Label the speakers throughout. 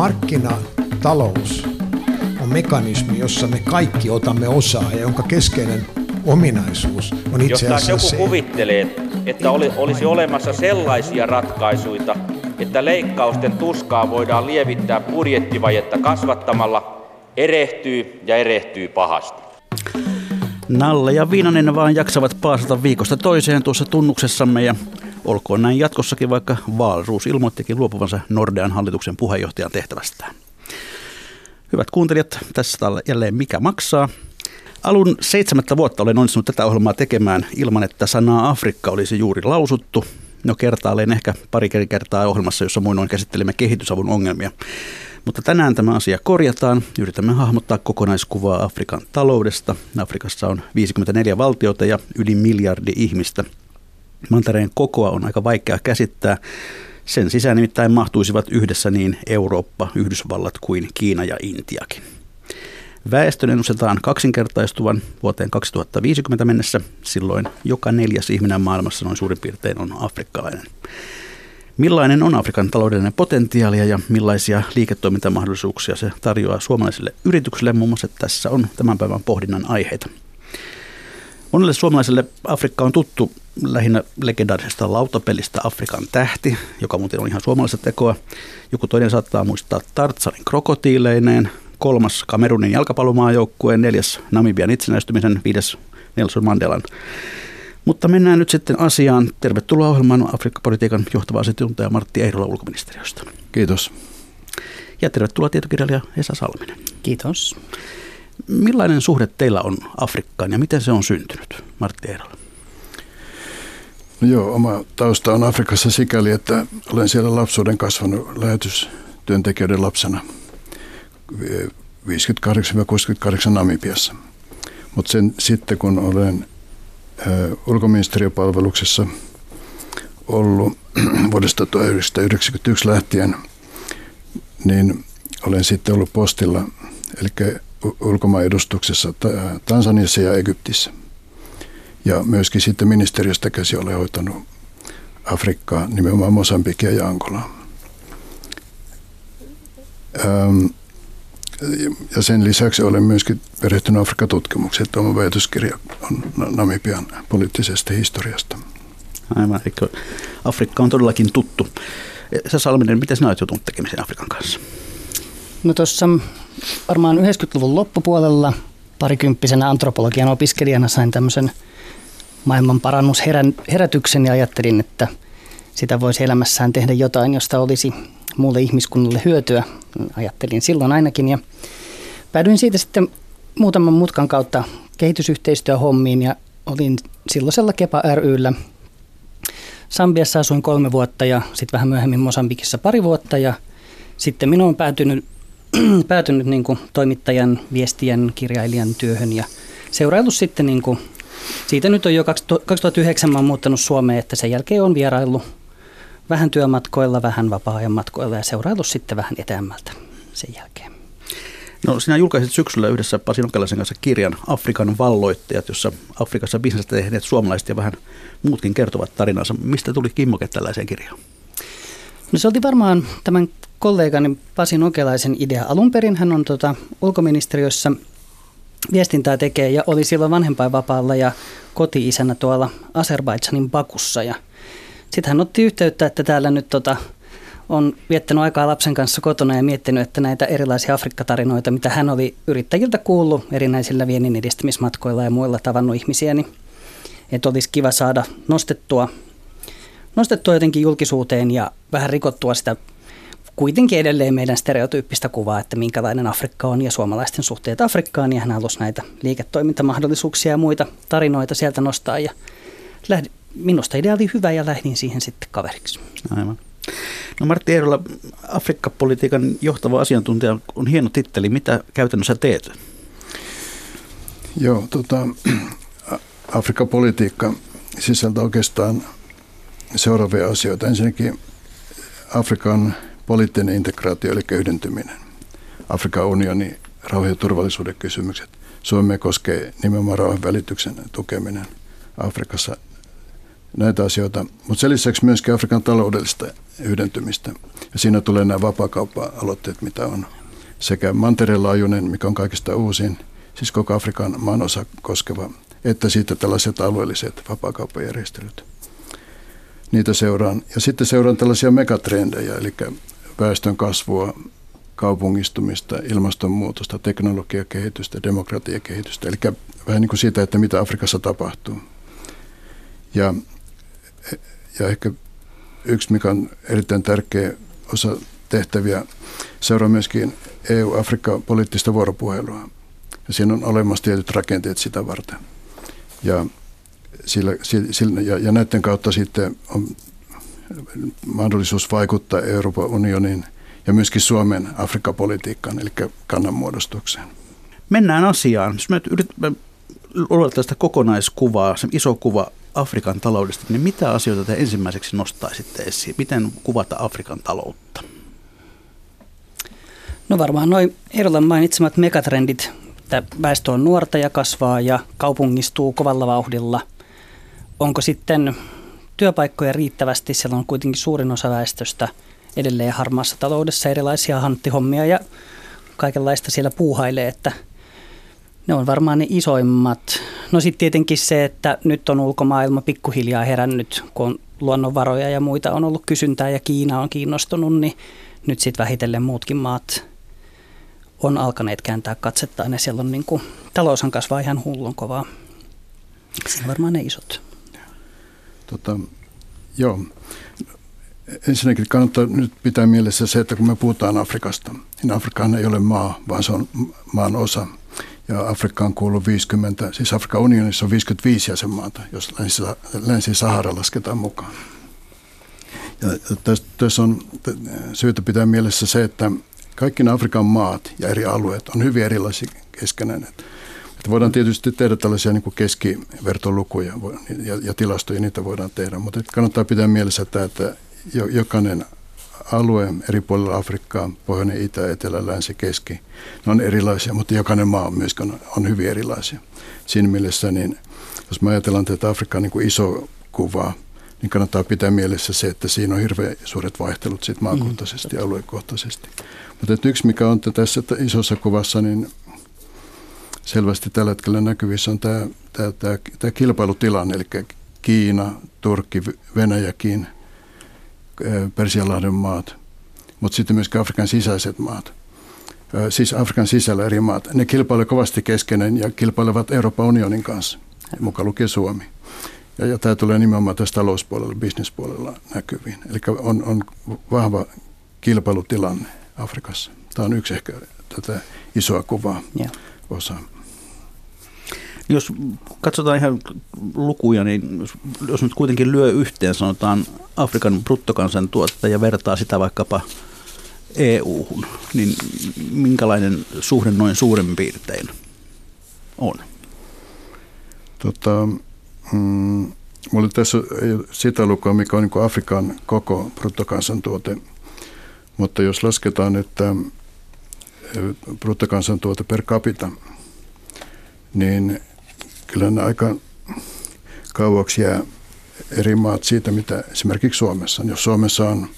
Speaker 1: markkinatalous on mekanismi, jossa me kaikki otamme osaa ja jonka keskeinen ominaisuus on itse asiassa
Speaker 2: Jos joku
Speaker 1: se,
Speaker 2: kuvittelee, että oli, olisi olemassa sellaisia ratkaisuja, että leikkausten tuskaa voidaan lievittää budjettivajetta kasvattamalla, erehtyy ja erehtyy pahasti.
Speaker 3: Nalle ja Viinanen vaan jaksavat paasata viikosta toiseen tuossa tunnuksessamme ja olkoon näin jatkossakin, vaikka Vaalruus ilmoittikin luopuvansa Nordean hallituksen puheenjohtajan tehtävästään. Hyvät kuuntelijat, tässä jälleen Mikä maksaa. Alun seitsemättä vuotta olen onnistunut tätä ohjelmaa tekemään ilman, että sanaa Afrikka olisi juuri lausuttu. No kertaalleen ehkä pari kertaa ohjelmassa, jossa muinoin käsittelemme kehitysavun ongelmia. Mutta tänään tämä asia korjataan. Yritämme hahmottaa kokonaiskuvaa Afrikan taloudesta. Afrikassa on 54 valtiota ja yli miljardi ihmistä. Mantereen kokoa on aika vaikea käsittää. Sen sisään nimittäin mahtuisivat yhdessä niin Eurooppa, Yhdysvallat kuin Kiina ja Intiakin. Väestön ennustetaan kaksinkertaistuvan vuoteen 2050 mennessä. Silloin joka neljäs ihminen maailmassa noin suurin piirtein on afrikkalainen. Millainen on Afrikan taloudellinen potentiaali ja millaisia liiketoimintamahdollisuuksia se tarjoaa suomalaisille yrityksille? Muun muassa tässä on tämän päivän pohdinnan aiheita. Monelle suomalaiselle Afrikka on tuttu lähinnä legendaarisesta lautapelistä Afrikan tähti, joka muuten on ihan suomalaista tekoa. Joku toinen saattaa muistaa Tartsanin krokotiileineen, kolmas Kamerunin jalkapallomaajoukkueen, neljäs Namibian itsenäistymisen, viides Nelson Mandelan. Mutta mennään nyt sitten asiaan. Tervetuloa ohjelmaan Afrikka-politiikan johtava asiantuntija Martti Eirola ulkoministeriöstä.
Speaker 4: Kiitos.
Speaker 3: Ja tervetuloa tietokirjailija Esa Salminen.
Speaker 5: Kiitos.
Speaker 3: Millainen suhde teillä on Afrikkaan ja miten se on syntynyt, Martti Eirola?
Speaker 4: No joo, oma tausta on Afrikassa sikäli, että olen siellä lapsuuden kasvanut lähetystyöntekijöiden lapsena 58-68 Namibiassa. Mutta sitten kun olen ulkoministeriöpalveluksessa ollut vuodesta 1991 lähtien, niin olen sitten ollut postilla, eli ulkomaan edustuksessa Tansaniassa ja Egyptissä. Ja myöskin sitten ministeriöstä käsi olen hoitanut Afrikkaa, nimenomaan Mosambikia ja Angolaa. Ja sen lisäksi olen myöskin perehtynyt Afrikan tutkimukseen. Oma väitöskirja on Namibian poliittisesta historiasta.
Speaker 3: Aivan, eli Afrikka on todellakin tuttu. Sä Salminen, miten sinä olet joutunut tekemiseen Afrikan kanssa?
Speaker 5: No tuossa varmaan 90-luvun loppupuolella parikymppisenä antropologian opiskelijana sain tämmöisen maailman parannusherätyksen ja ajattelin, että sitä voisi elämässään tehdä jotain, josta olisi muulle ihmiskunnalle hyötyä, ajattelin silloin ainakin. Ja päädyin siitä sitten muutaman mutkan kautta kehitysyhteistyöhommiin ja olin silloisella Kepa ryllä. Sambiassa asuin kolme vuotta ja sitten vähän myöhemmin Mosambikissa pari vuotta ja sitten minun on päätynyt, päätynyt niin kuin toimittajan, viestien, kirjailijan työhön ja seuraillut sitten niin kuin, siitä nyt on jo 2009 mä olen muuttanut Suomeen, että sen jälkeen on vierailu vähän työmatkoilla, vähän vapaa-ajan matkoilla ja seurailu sitten vähän etäämmältä sen jälkeen.
Speaker 3: No sinä julkaisit syksyllä yhdessä Pasi Nokelaisen kanssa kirjan Afrikan valloittajat, jossa Afrikassa bisnestä tehneet suomalaiset ja vähän muutkin kertovat tarinansa. Mistä tuli kimmoke tällaiseen kirjaan?
Speaker 5: No se oli varmaan tämän kollegani Pasi Nokelaisen idea. Alun perin hän on tota, ulkoministeriössä viestintää tekee ja oli silloin vanhempainvapaalla ja koti-isänä tuolla Azerbaidsanin Bakussa ja – sitten hän otti yhteyttä, että täällä nyt tota, on viettänyt aikaa lapsen kanssa kotona ja miettinyt, että näitä erilaisia Afrikka-tarinoita, mitä hän oli yrittäjiltä kuullut erinäisillä viennin edistämismatkoilla ja muilla tavannut ihmisiä, niin että olisi kiva saada nostettua, nostettua jotenkin julkisuuteen ja vähän rikottua sitä kuitenkin edelleen meidän stereotyyppistä kuvaa, että minkälainen Afrikka on ja suomalaisten suhteet Afrikkaan. Ja hän halusi näitä liiketoimintamahdollisuuksia ja muita tarinoita sieltä nostaa. Ja minusta idea oli hyvä ja lähdin siihen sitten kaveriksi.
Speaker 3: Aivan. No Martti Eerola, Afrikka-politiikan johtava asiantuntija on hieno titteli. Mitä käytännössä teet?
Speaker 4: Joo, tota, Afrikka-politiikka sisältää oikeastaan seuraavia asioita. Ensinnäkin Afrikan poliittinen integraatio, eli yhdentyminen. Afrikan unioni, rauha- ja turvallisuuden kysymykset. Suomea koskee nimenomaan rauhan välityksen tukeminen Afrikassa näitä asioita. Mutta sen lisäksi myöskin Afrikan taloudellista yhdentymistä. Ja siinä tulee nämä vapaakauppa-aloitteet, mitä on sekä mantereenlaajuinen, mikä on kaikista uusin, siis koko Afrikan maanosa koskeva, että sitten tällaiset alueelliset vapaakauppajärjestelyt. Niitä seuraan. Ja sitten seuraan tällaisia megatrendejä, eli väestön kasvua, kaupungistumista, ilmastonmuutosta, teknologiakehitystä, demokratiakehitystä, eli vähän niin kuin sitä, että mitä Afrikassa tapahtuu. Ja, ja ehkä yksi, mikä on erittäin tärkeä osa tehtäviä, seuraa myöskin EU-Afrikka-poliittista vuoropuhelua. Ja siinä on olemassa tietyt rakenteet sitä varten. Ja, sillä, sillä, ja, ja näiden kautta sitten on mahdollisuus vaikuttaa Euroopan unionin ja myöskin Suomen Afrikka-politiikkaan, eli kannanmuodostukseen.
Speaker 3: Mennään asiaan. Jos me yritämme luoda tästä kokonaiskuvaa, se iso kuva Afrikan taloudesta, niin mitä asioita te ensimmäiseksi nostaisitte esiin? Miten kuvata Afrikan taloutta?
Speaker 5: No varmaan noin Eerolan mainitsemat megatrendit, että väestö on nuorta ja kasvaa ja kaupungistuu kovalla vauhdilla. Onko sitten työpaikkoja riittävästi? Siellä on kuitenkin suurin osa väestöstä edelleen harmaassa taloudessa erilaisia hanttihommia ja kaikenlaista siellä puuhailee, että ne on varmaan ne isoimmat. No sitten tietenkin se, että nyt on ulkomaailma pikkuhiljaa herännyt, kun on luonnonvaroja ja muita on ollut kysyntää ja Kiina on kiinnostunut, niin nyt sitten vähitellen muutkin maat on alkaneet kääntää katsetta ja siellä on niin kuin, taloushan kasvaa ihan hullun kovaa. Siinä varmaan ne isot.
Speaker 4: Tota, joo. Ensinnäkin kannattaa nyt pitää mielessä se, että kun me puhutaan Afrikasta, niin Afrikahan ei ole maa, vaan se on maan osa. Ja Afrikkaan kuuluu 50, siis Afrikan unionissa on 55 jäsenmaata, jos Länsi-Sahara lasketaan mukaan. Ja tässä on syytä pitää mielessä se, että kaikki Afrikan maat ja eri alueet on hyvin erilaisia keskenään. Että voidaan tietysti tehdä tällaisia niin keskivertolukuja ja, ja tilastoja, niitä voidaan tehdä, mutta kannattaa pitää mielessä, että, että jokainen alue eri puolilla Afrikkaa, pohjoinen, itä, etelä, länsi, keski, ne on erilaisia, mutta jokainen maa on myöskin on, on hyvin erilaisia. Siinä mielessä, niin jos me ajatellaan tätä Afrikan niin kuin iso kuvaa, niin kannattaa pitää mielessä se, että siinä on hirveän suuret vaihtelut sit maakohtaisesti ja aluekohtaisesti. Mutta yksi, mikä on tässä isossa kuvassa, niin selvästi tällä hetkellä näkyvissä on tämä, tämä, tämä, tämä kilpailutilanne, eli Kiina, Turkki, Venäjäkin, Persianlahden maat, mutta sitten myös Afrikan sisäiset maat. Siis Afrikan sisällä eri maat. Ne kilpailevat kovasti keskenään ja kilpailevat Euroopan unionin kanssa, mukaan lukee Suomi. Ja, ja tämä tulee nimenomaan tässä talouspuolella, bisnespuolella näkyviin. Eli on, on vahva kilpailutilanne Afrikassa. Tämä on yksi ehkä tätä isoa kuvaa yeah. osa.
Speaker 3: Jos katsotaan ihan lukuja, niin jos nyt kuitenkin lyö yhteen, sanotaan Afrikan bruttokansantuotetta ja vertaa sitä vaikkapa EU-hun, niin minkälainen suhde noin suurin piirtein on?
Speaker 4: Tota, mm, Mulla tässä sitä lukua, mikä on niin Afrikan koko bruttokansantuote, mutta jos lasketaan, että bruttokansantuote per capita, niin kyllä ne aika kauaksi jää eri maat siitä, mitä esimerkiksi Suomessa on. Jos Suomessa on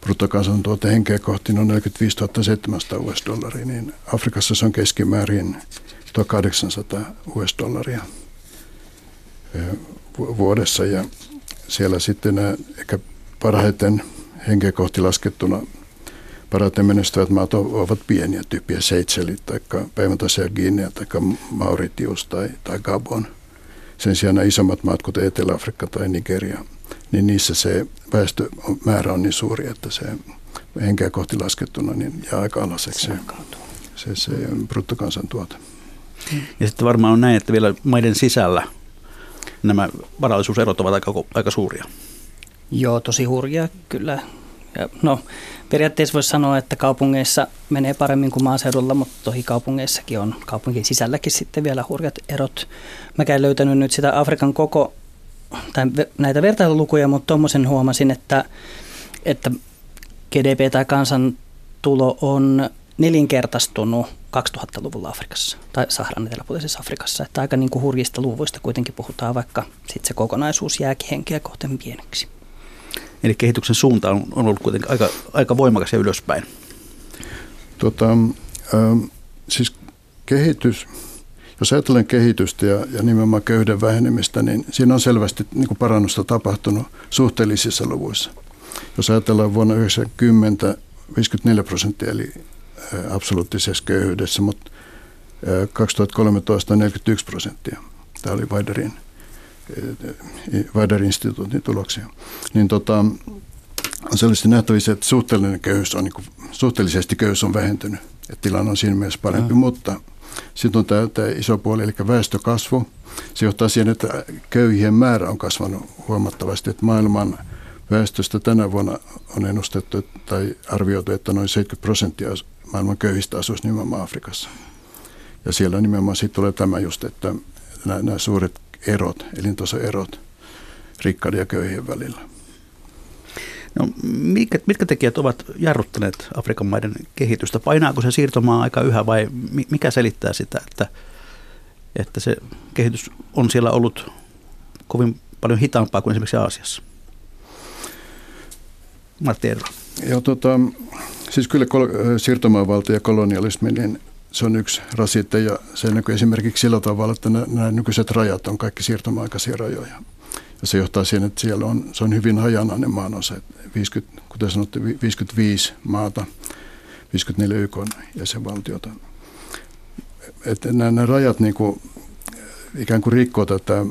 Speaker 4: bruttokansantuote henkeä kohti noin 45 700 US-dollaria, niin Afrikassa se on keskimäärin 1800 US-dollaria vuodessa ja siellä sitten nämä ehkä parhaiten henkeä kohti laskettuna parhaiten menestyvät maat ovat pieniä, tyyppiä Seychellit tai Päiväntasia Guinea tai Mauritius tai, tai Gabon. Sen sijaan nämä isommat maat, kuten Etelä-Afrikka tai Nigeria, niin niissä se väestömäärä on niin suuri, että se henkeä kohti laskettuna niin jää aika alaseksi se, se, se bruttokansantuote.
Speaker 3: Ja sitten varmaan on näin, että vielä maiden sisällä nämä varallisuuserot ovat aika, aika suuria.
Speaker 5: Joo, tosi hurjaa kyllä. No, periaatteessa voisi sanoa, että kaupungeissa menee paremmin kuin maaseudulla, mutta tohi kaupungeissakin on kaupunkien sisälläkin sitten vielä hurjat erot. Mä en löytänyt nyt sitä Afrikan koko, tai näitä vertailulukuja, mutta tuommoisen huomasin, että, että GDP tai kansantulo on nelinkertaistunut 2000-luvulla Afrikassa tai Saharan eteläpuolisessa Afrikassa. Että aika niin kuin hurjista luvuista kuitenkin puhutaan, vaikka sitten se kokonaisuus jääkin henkeä kohten pieneksi.
Speaker 3: Eli kehityksen suunta on, ollut kuitenkin aika, aika voimakas ja ylöspäin.
Speaker 4: Tota, äh, siis kehitys, jos ajatellaan kehitystä ja, ja nimenomaan köyhden vähenemistä, niin siinä on selvästi niin kuin parannusta tapahtunut suhteellisissa luvuissa. Jos ajatellaan vuonna 1990 54 prosenttia eli absoluuttisessa köyhyydessä, mutta 2013 41 prosenttia. Tämä oli Weiderin, Weiderin instituutin tuloksia. Niin tota, on selvästi nähtävissä, että suhteellinen köyhyys on, niin kuin, suhteellisesti köyhyys on vähentynyt. Että tilanne on siinä mielessä parempi, mm. mutta sitten on tämä, tämä iso puoli, eli väestökasvu. Se johtaa siihen, että köyhien määrä on kasvanut huomattavasti, että maailman väestöstä tänä vuonna on ennustettu tai arvioitu, että noin 70 prosenttia maailman köyhistä asuisi nimenomaan Afrikassa. Ja siellä nimenomaan sitten tulee tämä just, että nämä, nämä suuret erot, elintasoerot rikkaiden ja köyhien välillä.
Speaker 3: No, mitkä, mitkä tekijät ovat jarruttaneet Afrikan maiden kehitystä? Painaako se siirtomaa aika yhä vai mikä selittää sitä, että, että se kehitys on siellä ollut kovin paljon hitaampaa kuin esimerkiksi Aasiassa? Matti.
Speaker 4: Joo, tota, siis kyllä kol- siirtomaavalta ja kolonialismi, niin se on yksi rasite ja se näkyy esimerkiksi sillä tavalla, että nämä nykyiset rajat on kaikki siirtomaaikaisia rajoja. Ja se johtaa siihen, että siellä on, se on hyvin hajanainen maanosa. 50, kuten sanottu, 55 maata, 54 YK jäsenvaltiota. Että nämä, nämä rajat niin kuin, ikään kuin rikkoo tätä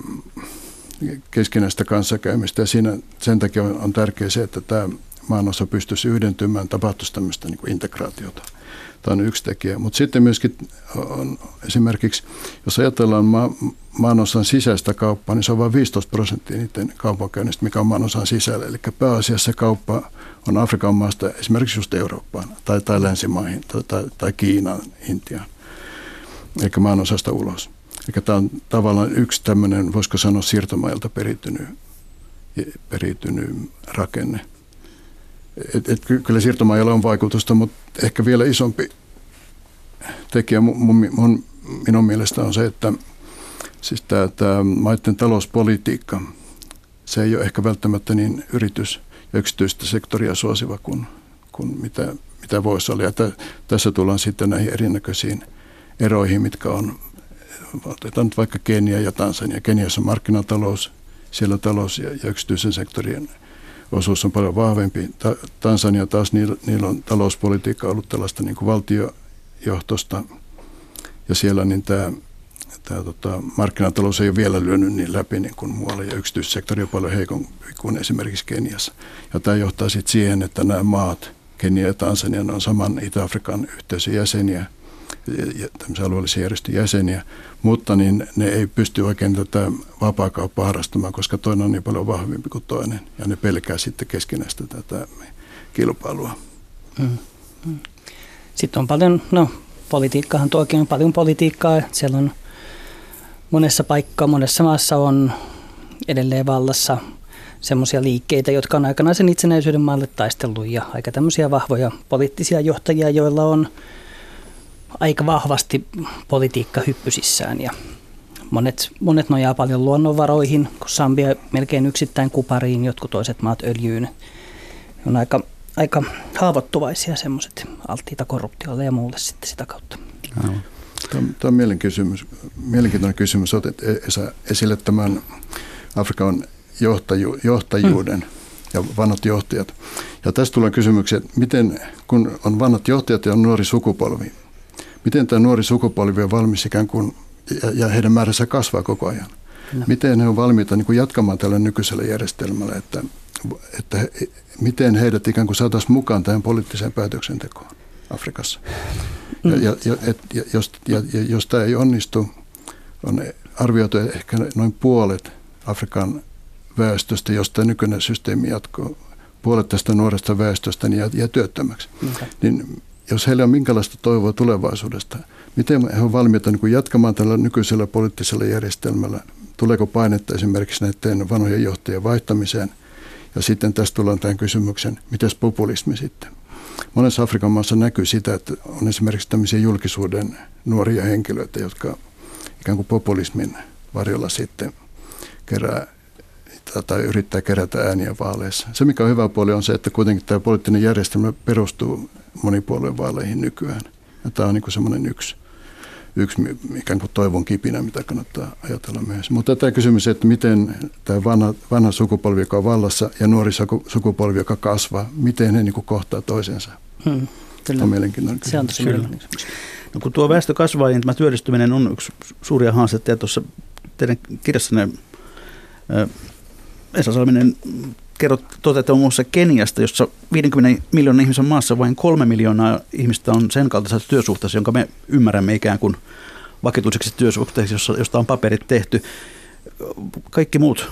Speaker 4: keskinäistä kanssakäymistä ja siinä, sen takia on, tärkeää se, että tämä maanosa pystyisi yhdentymään, tapahtuisi tämmöistä niin integraatiota. Tämä on yksi tekijä. Mutta sitten myöskin on esimerkiksi, jos ajatellaan ma- maanosan sisäistä kauppaa, niin se on vain 15 prosenttia niiden kaupankäynnistä, mikä on maanosan sisällä. Eli pääasiassa kauppa on Afrikan maasta esimerkiksi just Eurooppaan tai, tai länsimaihin tai, tai, tai Kiinaan, Intiaan, eikä maanosasta ulos. Eli tämä on tavallaan yksi tämmöinen, voisiko sanoa, siirtomailta peritynyt, peritynyt rakenne. Et, et, kyllä siirtomailla on vaikutusta, mutta ehkä vielä isompi tekijä mun, mun, minun mielestä on se, että siis tämä, tämä maiden talouspolitiikka, se ei ole ehkä välttämättä niin yritys- ja yksityistä sektoria suosiva kuin, kuin mitä, mitä voisi olla. Ja t- tässä tullaan sitten näihin erinäköisiin eroihin, mitkä on, otetaan nyt vaikka Kenia ja Tansania. Keniassa on markkinatalous, siellä talous ja, ja yksityisen sektorin osuus on paljon vahvempi. Tansania taas, niillä, niillä on talouspolitiikka ollut tällaista niin kuin valtiojohtosta ja siellä niin tämä, tämä tota, markkinatalous ei ole vielä lyönyt niin läpi niin kuin muualla ja yksityissektori on paljon heikompi kuin esimerkiksi Keniassa. Ja tämä johtaa sitten siihen, että nämä maat, Kenia ja Tansania, on saman Itä-Afrikan yhteisön jäseniä – tämmöisiä alueellisia järjestön jäseniä, mutta niin ne ei pysty oikein tätä vapaakauppaa harrastamaan, koska toinen on niin paljon vahvempi kuin toinen ja ne pelkää sitten keskinäistä tätä kilpailua. Mm.
Speaker 5: Sitten on paljon, no politiikkahan tuokin on paljon politiikkaa. Siellä on monessa paikkaa, monessa maassa on edelleen vallassa semmoisia liikkeitä, jotka on aikanaan sen itsenäisyyden maalle taistellut ja aika tämmöisiä vahvoja poliittisia johtajia, joilla on aika vahvasti politiikka hyppysissään ja monet, monet nojaa paljon luonnonvaroihin, kun Sambia melkein yksittäin kupariin, jotkut toiset maat öljyyn. On aika, aika haavoittuvaisia semmoiset alttiita korruptiolle ja muulle sitten sitä kautta.
Speaker 4: Tämä on mielenkiintoinen mielenkiintoinen kysymys. Otit e- esille tämän Afrikan johtaju, johtajuuden. Hmm ja vanhat johtajat. Ja tästä tulee kysymyksiä, että miten, kun on vanhat johtajat ja on nuori sukupolvi, miten tämä nuori sukupolvi on valmis ikään kuin, ja, ja heidän määränsä kasvaa koko ajan. No. Miten he on valmiita niin kuin jatkamaan tällä nykyisellä järjestelmällä, että, että he, miten heidät ikään kuin saataisiin mukaan tähän poliittiseen päätöksentekoon Afrikassa. Ja, mm. ja, ja, et, ja, jos, ja, ja jos tämä ei onnistu, on arvioitu ehkä noin puolet Afrikan väestöstä, jos tämä nykyinen systeemi jatkuu, puolet tästä nuoresta väestöstä niin jää, jää työttömäksi. Okay. Niin jos heillä on minkälaista toivoa tulevaisuudesta, miten he ovat valmiita niin jatkamaan tällä nykyisellä poliittisella järjestelmällä? Tuleeko painetta esimerkiksi näiden vanhojen johtajien vaihtamiseen? Ja sitten tästä tullaan tämän kysymyksen, miten populismi sitten? monessa Afrikan maassa näkyy sitä, että on esimerkiksi tämmöisiä julkisuuden nuoria henkilöitä, jotka ikään kuin populismin varjolla sitten kerää tai yrittää kerätä ääniä vaaleissa. Se, mikä on hyvä puoli, on se, että kuitenkin tämä poliittinen järjestelmä perustuu monipuolueen vaaleihin nykyään. Ja tämä on niin semmoinen yksi, yksi ikään kuin toivon kipinä, mitä kannattaa ajatella myös. Mutta tämä kysymys, että miten tämä vanha, vanha sukupolvi, joka on vallassa, ja nuori sukupolvi, joka kasvaa, miten he niin kuin kohtaa toisensa. Hmm, kyllä. On mielenkiintoinen
Speaker 5: kysymys. Se on tosi mielenkiintoinen
Speaker 3: No, kun tuo väestö kasvaa, niin tämä työllistyminen on yksi suuria haasteita. Ja tuossa teidän kirjassanne Esa Salminen kerrot, toteutuu muun muassa Keniasta, jossa 50 miljoonan ihmisen maassa vain kolme miljoonaa ihmistä on sen kaltaisessa työsuhteessa, jonka me ymmärrämme ikään kuin vakituiseksi työsuhteeksi, josta on paperit tehty. Kaikki muut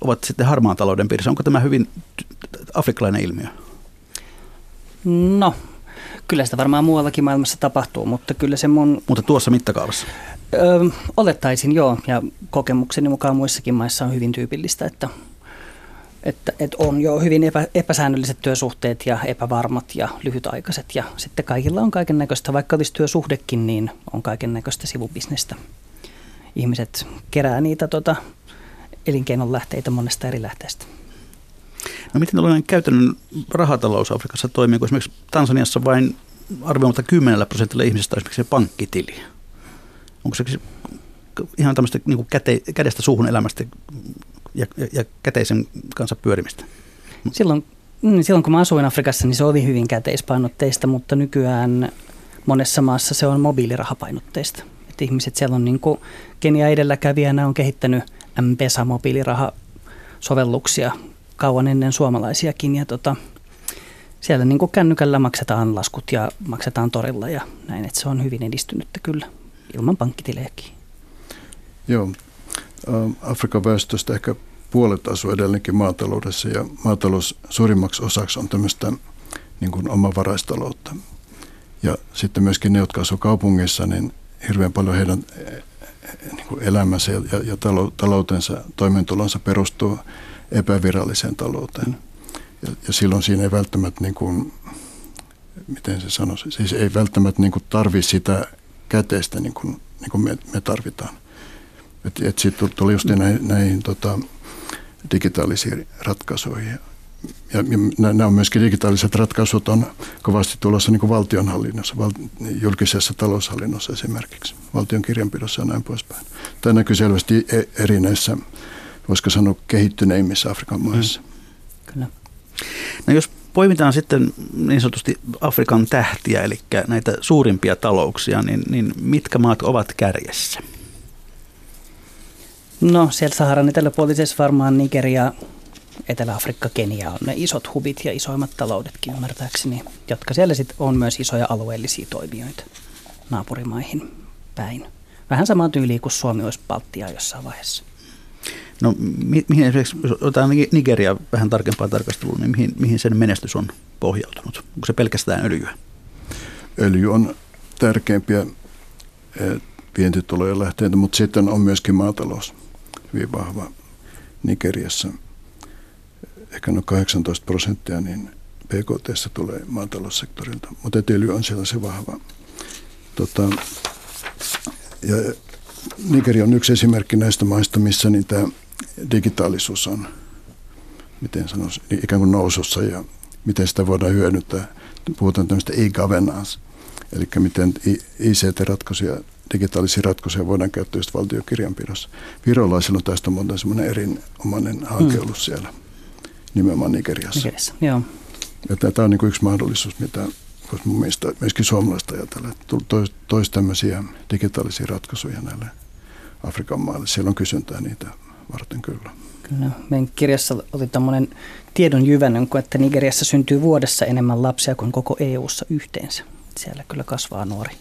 Speaker 3: ovat sitten harmaan talouden piirissä. Onko tämä hyvin afrikkalainen ilmiö?
Speaker 5: No, kyllä sitä varmaan muuallakin maailmassa tapahtuu, mutta kyllä se mun...
Speaker 3: Mutta tuossa mittakaavassa?
Speaker 5: Öö, olettaisin joo, ja kokemukseni mukaan muissakin maissa on hyvin tyypillistä, että, että, että on jo hyvin epä, epäsäännölliset työsuhteet ja epävarmat ja lyhytaikaiset, ja sitten kaikilla on kaiken näköistä, vaikka olisi työsuhdekin, niin on kaiken näköistä sivubisnestä. Ihmiset kerää niitä tota, elinkeinon lähteitä monesta eri lähteestä.
Speaker 3: No miten tällainen käytännön rahatalous Afrikassa toimii, kun esimerkiksi Tansaniassa vain arvioimatta 10 prosentilla ihmisistä on esimerkiksi pankkitili? Onko se ihan tämmöistä niin käte, kädestä suuhun elämästä ja, ja, ja käteisen kanssa pyörimistä?
Speaker 5: Silloin, mm, silloin kun mä asuin Afrikassa, niin se oli hyvin käteispainotteista, mutta nykyään monessa maassa se on mobiilirahapainotteista. Et ihmiset siellä on niin kuin Kenia edelläkävijänä on kehittänyt M-Pesa mobiilirahasovelluksia kauan ennen suomalaisiakin ja tota, siellä niin kuin kännykällä maksetaan laskut ja maksetaan torilla ja näin, että se on hyvin edistynyttä kyllä ilman pankkitilejäkin.
Speaker 4: Joo, Afrikan väestöstä ehkä puolet asuu edelleenkin maataloudessa ja maatalous suurimmaksi osaksi on tämmöistä niin kuin omavaraistaloutta. Ja sitten myöskin ne, jotka asuu kaupungissa, niin hirveän paljon heidän niin kuin elämänsä ja, ja taloutensa, toimeentulonsa perustuu epäviralliseen talouteen. Ja, ja silloin siinä ei välttämättä, niin kuin, miten se sanoisi, siis ei välttämättä niin tarvi sitä käteistä niin kuin, niin kuin me, me tarvitaan. Et, et sitten tuli just näihin, näihin tota, digitaalisiin ratkaisuihin. Ja, ja nämä on myöskin digitaaliset ratkaisut on kovasti tulossa niin valtionhallinnossa, val, julkisessa taloushallinnossa esimerkiksi, valtion kirjanpidossa ja näin poispäin. Tämä näkyy selvästi e, eri näissä voisiko sanoa, kehittyneimmissä Afrikan maissa. Mm.
Speaker 5: Kyllä.
Speaker 3: No jos poimitaan sitten niin sanotusti Afrikan tähtiä, eli näitä suurimpia talouksia, niin, niin mitkä maat ovat kärjessä?
Speaker 5: No siellä Saharan eteläpuolisessa varmaan Nigeria, Etelä-Afrikka, Kenia on ne isot hubit ja isoimmat taloudetkin ymmärtääkseni, jotka siellä sitten on myös isoja alueellisia toimijoita naapurimaihin päin. Vähän samaa tyyliä kuin Suomi olisi Baltia jossain vaiheessa.
Speaker 3: No mi- mihin esimerkiksi, otetaan Nigeria vähän tarkempaa tarkastelua, niin mihin, mihin sen menestys on pohjautunut? Onko se pelkästään öljyä?
Speaker 4: Öljy on tärkeimpiä eh, vientitulojen lähteitä, mutta sitten on myöskin maatalous hyvin vahva Nigeriassa. Ehkä noin 18 prosenttia niin PKT tulee maataloussektorilta, mutta öljy on siellä se vahva. Tota, ja Nigeria on yksi esimerkki näistä maista, missä niin tämä digitaalisuus on, miten sanoisi, ikään kuin nousussa ja miten sitä voidaan hyödyntää. Puhutaan tämmöistä e-governance, eli miten ICT-ratkaisuja, digitaalisia ratkaisuja voidaan käyttää just valtiokirjanpidossa. Virolaisilla on tästä monta semmoinen erinomainen hanke mm. ollut siellä, nimenomaan Nigeriassa.
Speaker 5: Nigeriassa, joo.
Speaker 4: Ja tämä on niin yksi mahdollisuus, mitä voisi mun mielestä myöskin suomalaista ajatella, että toisi tois tämmöisiä digitaalisia ratkaisuja näille Afrikan maille. Siellä on kysyntää niitä varten kyllä.
Speaker 5: Kyllä. Meidän kirjassa oli tämmöinen tiedon jyvännön, että Nigeriassa syntyy vuodessa enemmän lapsia kuin koko EU:ssa yhteensä. Siellä kyllä kasvaa nuori,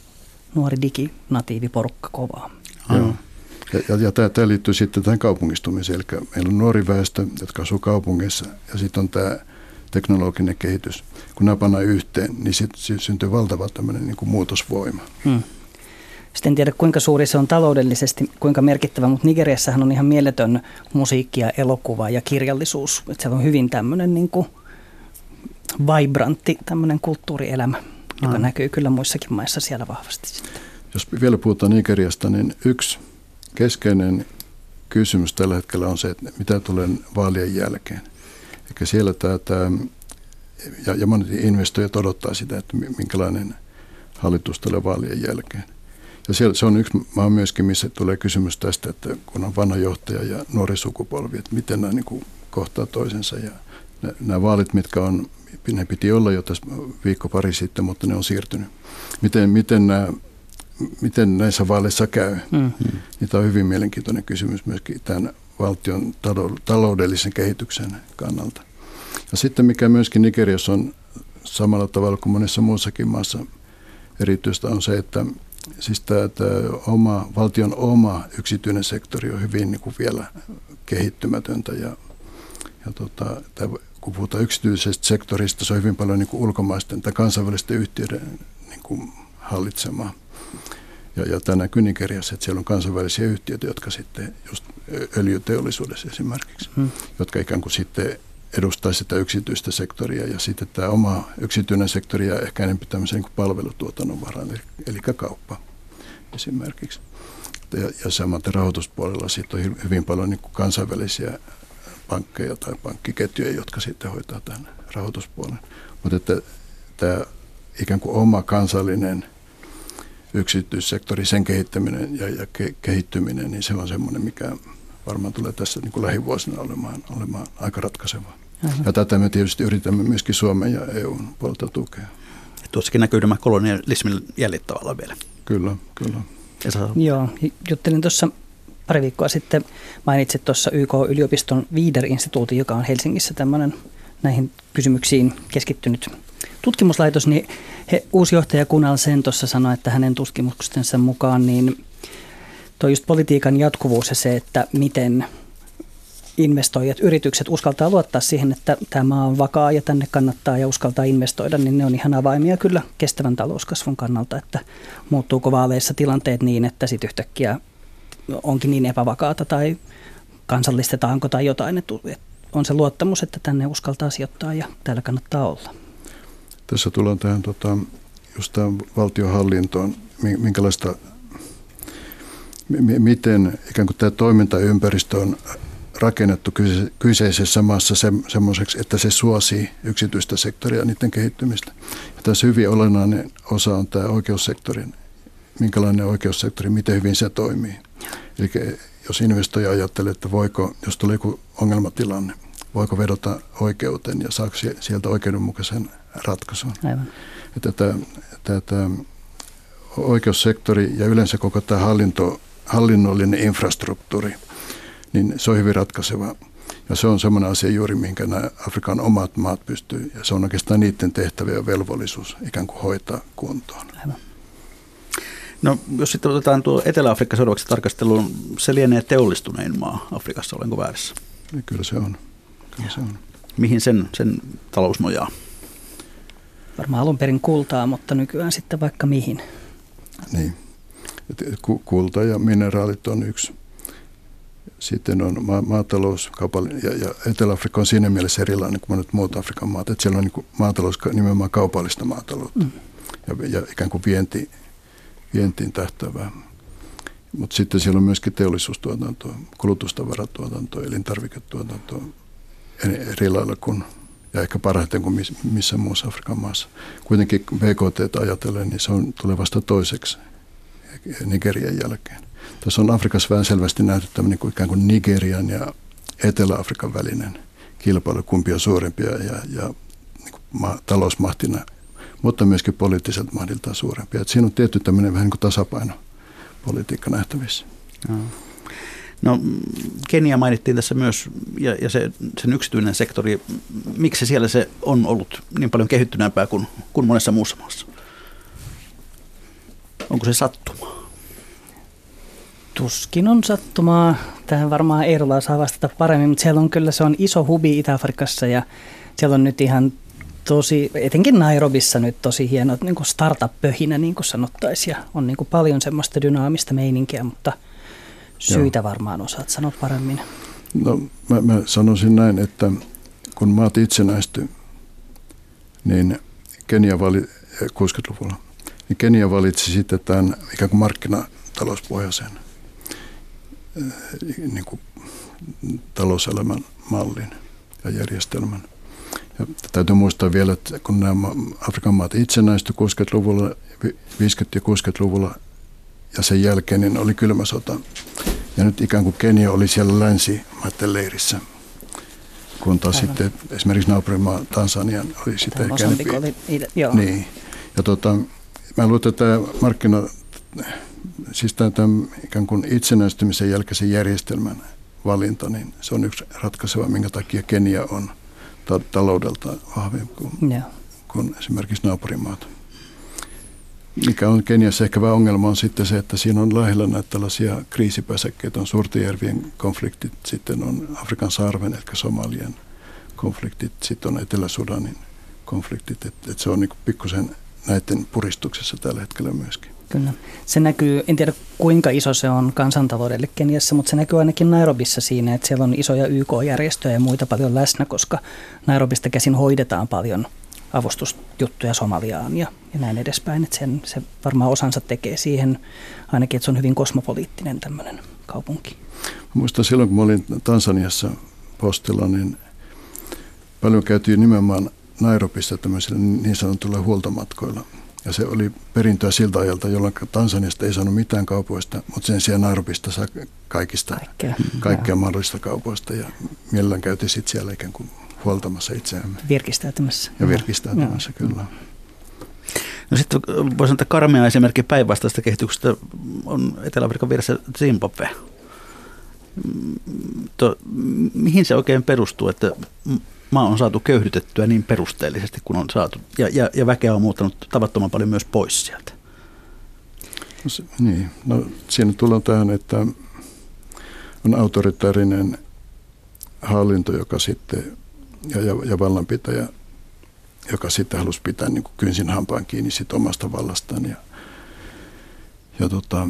Speaker 5: nuori diginatiiviporukka kovaa.
Speaker 4: Joo. Ja, ja, ja tämä, tämä liittyy sitten tähän kaupungistumiseen. Eli meillä on nuori väestö, jotka asuu kaupungeissa, ja sitten on tämä teknologinen kehitys. Kun nämä pannaan yhteen, niin sitten syntyy valtava tämmöinen niin kuin muutosvoima. Hmm.
Speaker 5: Sitten en tiedä kuinka suuri se on taloudellisesti, kuinka merkittävä, mutta Nigeriassahan on ihan mieletön musiikki ja elokuva ja kirjallisuus. Että se on hyvin tämmöinen niin kuin vibrantti tämmöinen kulttuurielämä, joka näkyy kyllä muissakin maissa siellä vahvasti sitten.
Speaker 4: Jos vielä puhutaan Nigeriasta, niin yksi keskeinen kysymys tällä hetkellä on se, että mitä tulee vaalien jälkeen. Eli siellä tämä, tämä ja, ja monet investoijat odottaa sitä, että minkälainen hallitus tulee vaalien jälkeen. Ja siellä, se on yksi maa myöskin, missä tulee kysymys tästä, että kun on vanha johtaja ja nuori sukupolvi, että miten nämä niin kuin kohtaa toisensa. Ja nämä vaalit, mitkä on, ne piti olla jo tässä viikko pari sitten, mutta ne on siirtynyt. Miten, miten, nämä, miten näissä vaaleissa käy? Mm. Niin tämä on hyvin mielenkiintoinen kysymys myöskin tämän valtion taloudellisen kehityksen kannalta. Ja sitten mikä myöskin Nigeriassa on samalla tavalla kuin monessa muussakin maassa erityistä on se, että siis tämä, tämä oma, valtion oma yksityinen sektori on hyvin niin kuin vielä kehittymätöntä ja, ja tota, tämä, kun puhutaan yksityisestä sektorista, se on hyvin paljon niin kuin ulkomaisten tai kansainvälisten yhtiöiden niin kuin hallitsemaa. Ja, ja tämä näkyy Nigeriassa, että siellä on kansainvälisiä yhtiöitä, jotka sitten just öljyteollisuudessa esimerkiksi, hmm. jotka ikään kuin sitten edustaa sitä yksityistä sektoria ja sitten tämä oma yksityinen sektori ja ehkä enemmän tämmöisen niin palvelutuotannon varaan, eli, eli kauppa esimerkiksi. Ja, ja samaten rahoituspuolella sitten on hyvin paljon niin kansainvälisiä pankkeja tai pankkiketjuja, jotka sitten hoitaa tämän rahoituspuolen. Mutta että tämä ikään kuin oma kansallinen yksityissektori, sen kehittäminen ja, ja ke, kehittyminen, niin se on semmoinen, mikä varmaan tulee tässä niin kuin lähivuosina olemaan, olemaan aika ratkaisevaa. Aivan. Ja tätä me tietysti yritämme myöskin Suomen ja EUn puolelta tukea.
Speaker 3: Tuossakin näkyy nämä kolonialismin jäljet tavallaan vielä.
Speaker 4: Kyllä, kyllä.
Speaker 5: Joo, juttelin tuossa pari viikkoa sitten, mainitsit tuossa YK-yliopiston Viider-instituutin, joka on Helsingissä tämmöinen näihin kysymyksiin keskittynyt tutkimuslaitos, niin he, uusi johtaja Kunal Sen tuossa sanoi, että hänen tutkimuksensa mukaan niin tuo just politiikan jatkuvuus ja se, että miten investoijat, yritykset uskaltaa luottaa siihen, että tämä maa on vakaa ja tänne kannattaa ja uskaltaa investoida, niin ne on ihan avaimia kyllä kestävän talouskasvun kannalta, että muuttuuko vaaleissa tilanteet niin, että sitten yhtäkkiä onkin niin epävakaata tai kansallistetaanko tai jotain, että on se luottamus, että tänne uskaltaa sijoittaa ja täällä kannattaa olla.
Speaker 4: Tässä tullaan tähän tota, just valtiohallintoon, minkälaista miten ikään kuin tämä toimintaympäristö on rakennettu kyseisessä maassa se, semmoiseksi, että se suosii yksityistä sektoria niiden kehittymistä. Ja tässä hyvin olennainen osa on tämä oikeussektorin, minkälainen oikeussektori, miten hyvin se toimii. Eli jos investoija ajattelee, että voiko, jos tulee joku ongelmatilanne, voiko vedota oikeuteen ja saako sieltä oikeudenmukaisen ratkaisun. Aivan. Että tämä, tämä, tämä oikeussektori ja yleensä koko tämä hallinto hallinnollinen infrastruktuuri, niin se on hyvin ratkaiseva. Ja se on semmoinen asia juuri, minkä nämä Afrikan omat maat pystyy, ja se on oikeastaan niiden tehtävä ja velvollisuus ikään kuin hoitaa kuntoon. Aivan.
Speaker 3: No jos sitten otetaan tuo Etelä-Afrikka seuraavaksi tarkasteluun, se lienee teollistunein maa Afrikassa, olenko väärässä?
Speaker 4: Ja kyllä se on. Kyllä se on.
Speaker 3: Mihin sen, sen talous nojaa?
Speaker 5: Varmaan alun perin kultaa, mutta nykyään sitten vaikka mihin.
Speaker 4: Niin. Kulta ja mineraalit on yksi. Sitten on ma- maatalous, kaupallinen, ja, ja Etelä-Afrikka on siinä mielessä erilainen kuin monet muut Afrikan maat, että siellä on niin maatalous nimenomaan kaupallista maataloutta mm. ja, ja ikään kuin vienti, vientiin tähtävää. Mutta sitten siellä on myöskin teollisuustuotantoa, kulutustavaratuotantoa, elintarviketuotantoa eri lailla kuin, ja ehkä parhaiten kuin missä muussa Afrikan maassa. Kuitenkin BKT ajatellen, niin se on, tulee vasta toiseksi Nigerian jälkeen. Tässä on Afrikassa vähän selvästi nähty tämmöinen kuin ikään kuin Nigerian ja Etelä-Afrikan välinen kilpailu, kumpi on suurempia ja, ja niin kuin ma- talousmahtina, mutta myöskin poliittiselta mahdiltaan suurempia. Et siinä on tietty tämmöinen vähän niin kuin tasapaino politiikka nähtävissä. No.
Speaker 3: No Kenia mainittiin tässä myös ja, ja se, sen yksityinen sektori. Miksi siellä se on ollut niin paljon kehittyneempää kuin, kuin monessa muussa maassa? Onko se sattuma?
Speaker 5: Tuskin on sattumaa. Tähän varmaan Eerola saa vastata paremmin, mutta siellä on kyllä se on iso hubi Itä-Afrikassa ja siellä on nyt ihan tosi, etenkin Nairobissa nyt tosi hieno niin kuin startup-pöhinä, niin kuin sanottaisiin. Ja on niin kuin paljon semmoista dynaamista meininkiä, mutta syitä Joo. varmaan osaat sanoa paremmin.
Speaker 4: No mä, mä sanoisin näin, että kun maat itsenäisty niin Kenia vali, 60-luvulla, niin Kenia valitsi sitten tämän ikään kuin markkinatalouspohjaisen niin kuin talouselämän mallin ja järjestelmän. Ja täytyy muistaa vielä, että kun nämä Afrikan maat itsenäistyi 60-luvulla, 50- ja 60-luvulla ja sen jälkeen niin oli kylmä sota. Ja nyt ikään kuin Kenia oli siellä länsimaiden leirissä, kun taas Aivan. sitten esimerkiksi naapurimaa Tansanian oli
Speaker 5: enempi. Oli, joo.
Speaker 4: Niin. Ja tota, mä luulen, että tämä markkina, siis tämä, tämä ikään kuin itsenäistymisen jälkeisen järjestelmän valinta, niin se on yksi ratkaiseva, minkä takia Kenia on ta- taloudelta vahvempi kuin, yeah. kuin esimerkiksi naapurimaat. Mikä on Keniassa ehkä vähän ongelma on sitten se, että siinä on lähellä näitä tällaisia kriisipäsäkkeitä, on Suurtijärvien konfliktit, sitten on Afrikan sarven, eli Somalian konfliktit, sitten on Etelä-Sudanin konfliktit, että et se on niin pikkusen näiden puristuksessa tällä hetkellä myöskin.
Speaker 5: Kyllä. Se näkyy, en tiedä kuinka iso se on kansantaloudelle Keniassa, mutta se näkyy ainakin Nairobissa siinä, että siellä on isoja YK-järjestöjä ja muita paljon läsnä, koska Nairobista käsin hoidetaan paljon avustusjuttuja Somaliaan ja, ja näin edespäin. Että sen, se varmaan osansa tekee siihen ainakin, että se on hyvin kosmopoliittinen tämmöinen kaupunki.
Speaker 4: Muistan silloin, kun mä olin Tansaniassa postilla, niin paljon käytiin nimenomaan Nairobissa tämmöisillä niin sanotuilla huoltomatkoilla – ja se oli perintöä siltä ajalta, jolloin Tansaniasta ei saanut mitään kaupoista, mutta sen sijaan Nairobista saa kaikista, kaikkea, kaikkea mahdollista kaupoista. Ja mielellään käytiin sitten siellä ikään kuin huoltamassa itseämme.
Speaker 5: Virkistäytymässä.
Speaker 4: Ja virkistäytymässä, ja. kyllä.
Speaker 3: No sitten voisi sanoa, että karmea esimerkki päinvastaista kehityksestä on Etelä-Afrikan vieressä Zimbabwe. To, mihin se oikein perustuu, että maa on saatu köyhdytettyä niin perusteellisesti kuin on saatu. Ja, ja, ja väkeä on muuttanut tavattoman paljon myös pois sieltä.
Speaker 4: No, se, niin, no siinä tullaan tähän, että on autoritaarinen hallinto, joka sitten, ja, ja, ja vallanpitäjä, joka sitten halusi pitää niin kynsin hampaan kiinni sit omasta vallastaan. Ja, ja tota,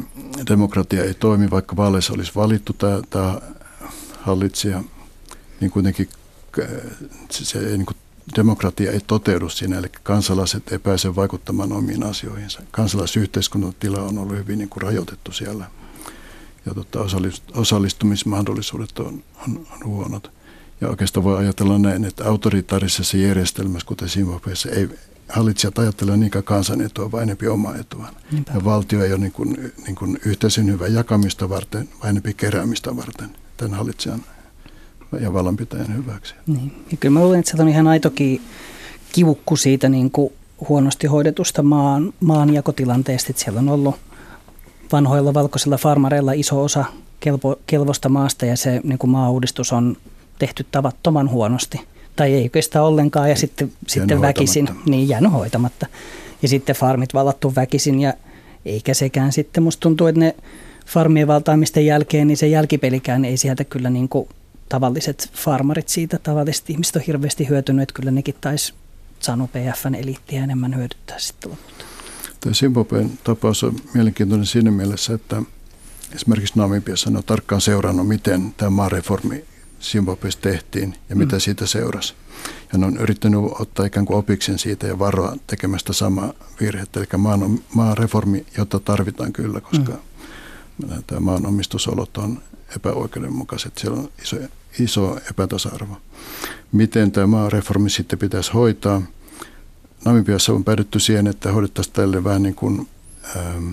Speaker 4: demokratia ei toimi, vaikka vaaleissa olisi valittu tämä hallitsija, niin kuitenkin se, se niin kuin demokratia ei toteudu siinä, eli kansalaiset ei pääse vaikuttamaan omiin asioihinsa. Kansalaisyhteiskunnan tila on ollut hyvin niin kuin rajoitettu siellä ja tota, osallistumismahdollisuudet on, on, on huonot. Ja oikeastaan voi ajatella näin, että autoritaarisessa järjestelmässä, kuten Zimbabweissa, ei hallitsijat ajattele niinkään kansan etua, vaan enempi omaa etuaan. Niinpä. Ja valtio ei ole niin kuin, niin kuin yhteisen hyvän jakamista varten, vaan enempi keräämistä varten tämän hallitsijan ja vallanpitäjän hyväksi.
Speaker 5: Niin. Ja kyllä mä luulen, että se on ihan aitokin kivukku siitä niin kuin huonosti hoidetusta maan, maanjakotilanteesta. Että siellä on ollut vanhoilla valkoisilla farmareilla iso osa kelpo, kelvosta maasta ja se niin kuin maauudistus on tehty tavattoman huonosti. Tai ei kestä ollenkaan ja sitten, sitten väkisin, niin jäänyt hoitamatta. Ja sitten farmit vallattu väkisin ja eikä sekään sitten, musta tuntuu, että ne farmien valtaamisten jälkeen, niin se jälkipelikään ei sieltä kyllä niin kuin tavalliset farmarit siitä, tavalliset ihmiset on hirveästi hyötynyt, että kyllä nekin taisi Sanu PFn eliittiä enemmän hyödyttää sitten lopulta.
Speaker 4: Tämä Zimbabwen tapaus on mielenkiintoinen siinä mielessä, että esimerkiksi Namibiassa on tarkkaan seurannut, miten tämä maareformi Zimbabwessa tehtiin ja mitä mm. siitä seurasi. Ja ne on yrittänyt ottaa ikään kuin opiksen siitä ja varoa tekemästä samaa virhettä. Eli maan, maareformi, jota tarvitaan kyllä, koska mm. tämä maan omistusolot on epäoikeudenmukaiset. Siellä on iso, iso epätasa-arvo. Miten tämä reformi sitten pitäisi hoitaa? Namibiassa on päädytty siihen, että hoidettaisiin tälle vähän niin kuin, ähm,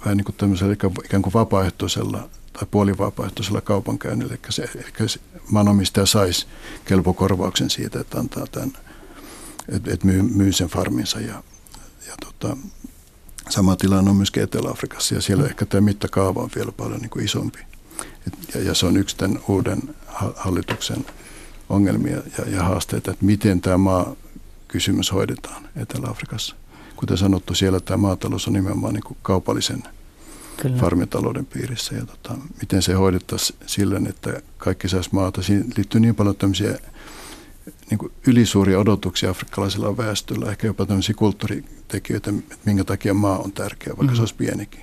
Speaker 4: vähän niin kuin tämmöisellä ikään kuin vapaaehtoisella tai puolivapaaehtoisella kaupankäynnillä. Eli, se, eli se maanomistaja saisi kelpokorvauksen siitä, että antaa tämän, että, että myy, myy sen farminsa. Ja, ja tota, sama tilanne on myöskin Etelä-Afrikassa ja siellä mm. ehkä tämä mittakaava on vielä paljon niin kuin isompi. Et, ja, ja se on yksi tämän uuden hallituksen ongelmia ja, ja haasteita, että miten tämä maa kysymys hoidetaan Etelä-Afrikassa. Kuten sanottu, siellä tämä maatalous on nimenomaan niin kaupallisen Kyllä. farmitalouden piirissä. Ja tota, miten se hoidettaisiin sillä, että kaikki saisi maata. Siinä liittyy niin paljon tämmöisiä niin kuin ylisuuria odotuksia afrikkalaisella väestöllä, ehkä jopa tämmöisiä kulttuuritekijöitä, että minkä takia maa on tärkeä, vaikka mm. se olisi pienikin.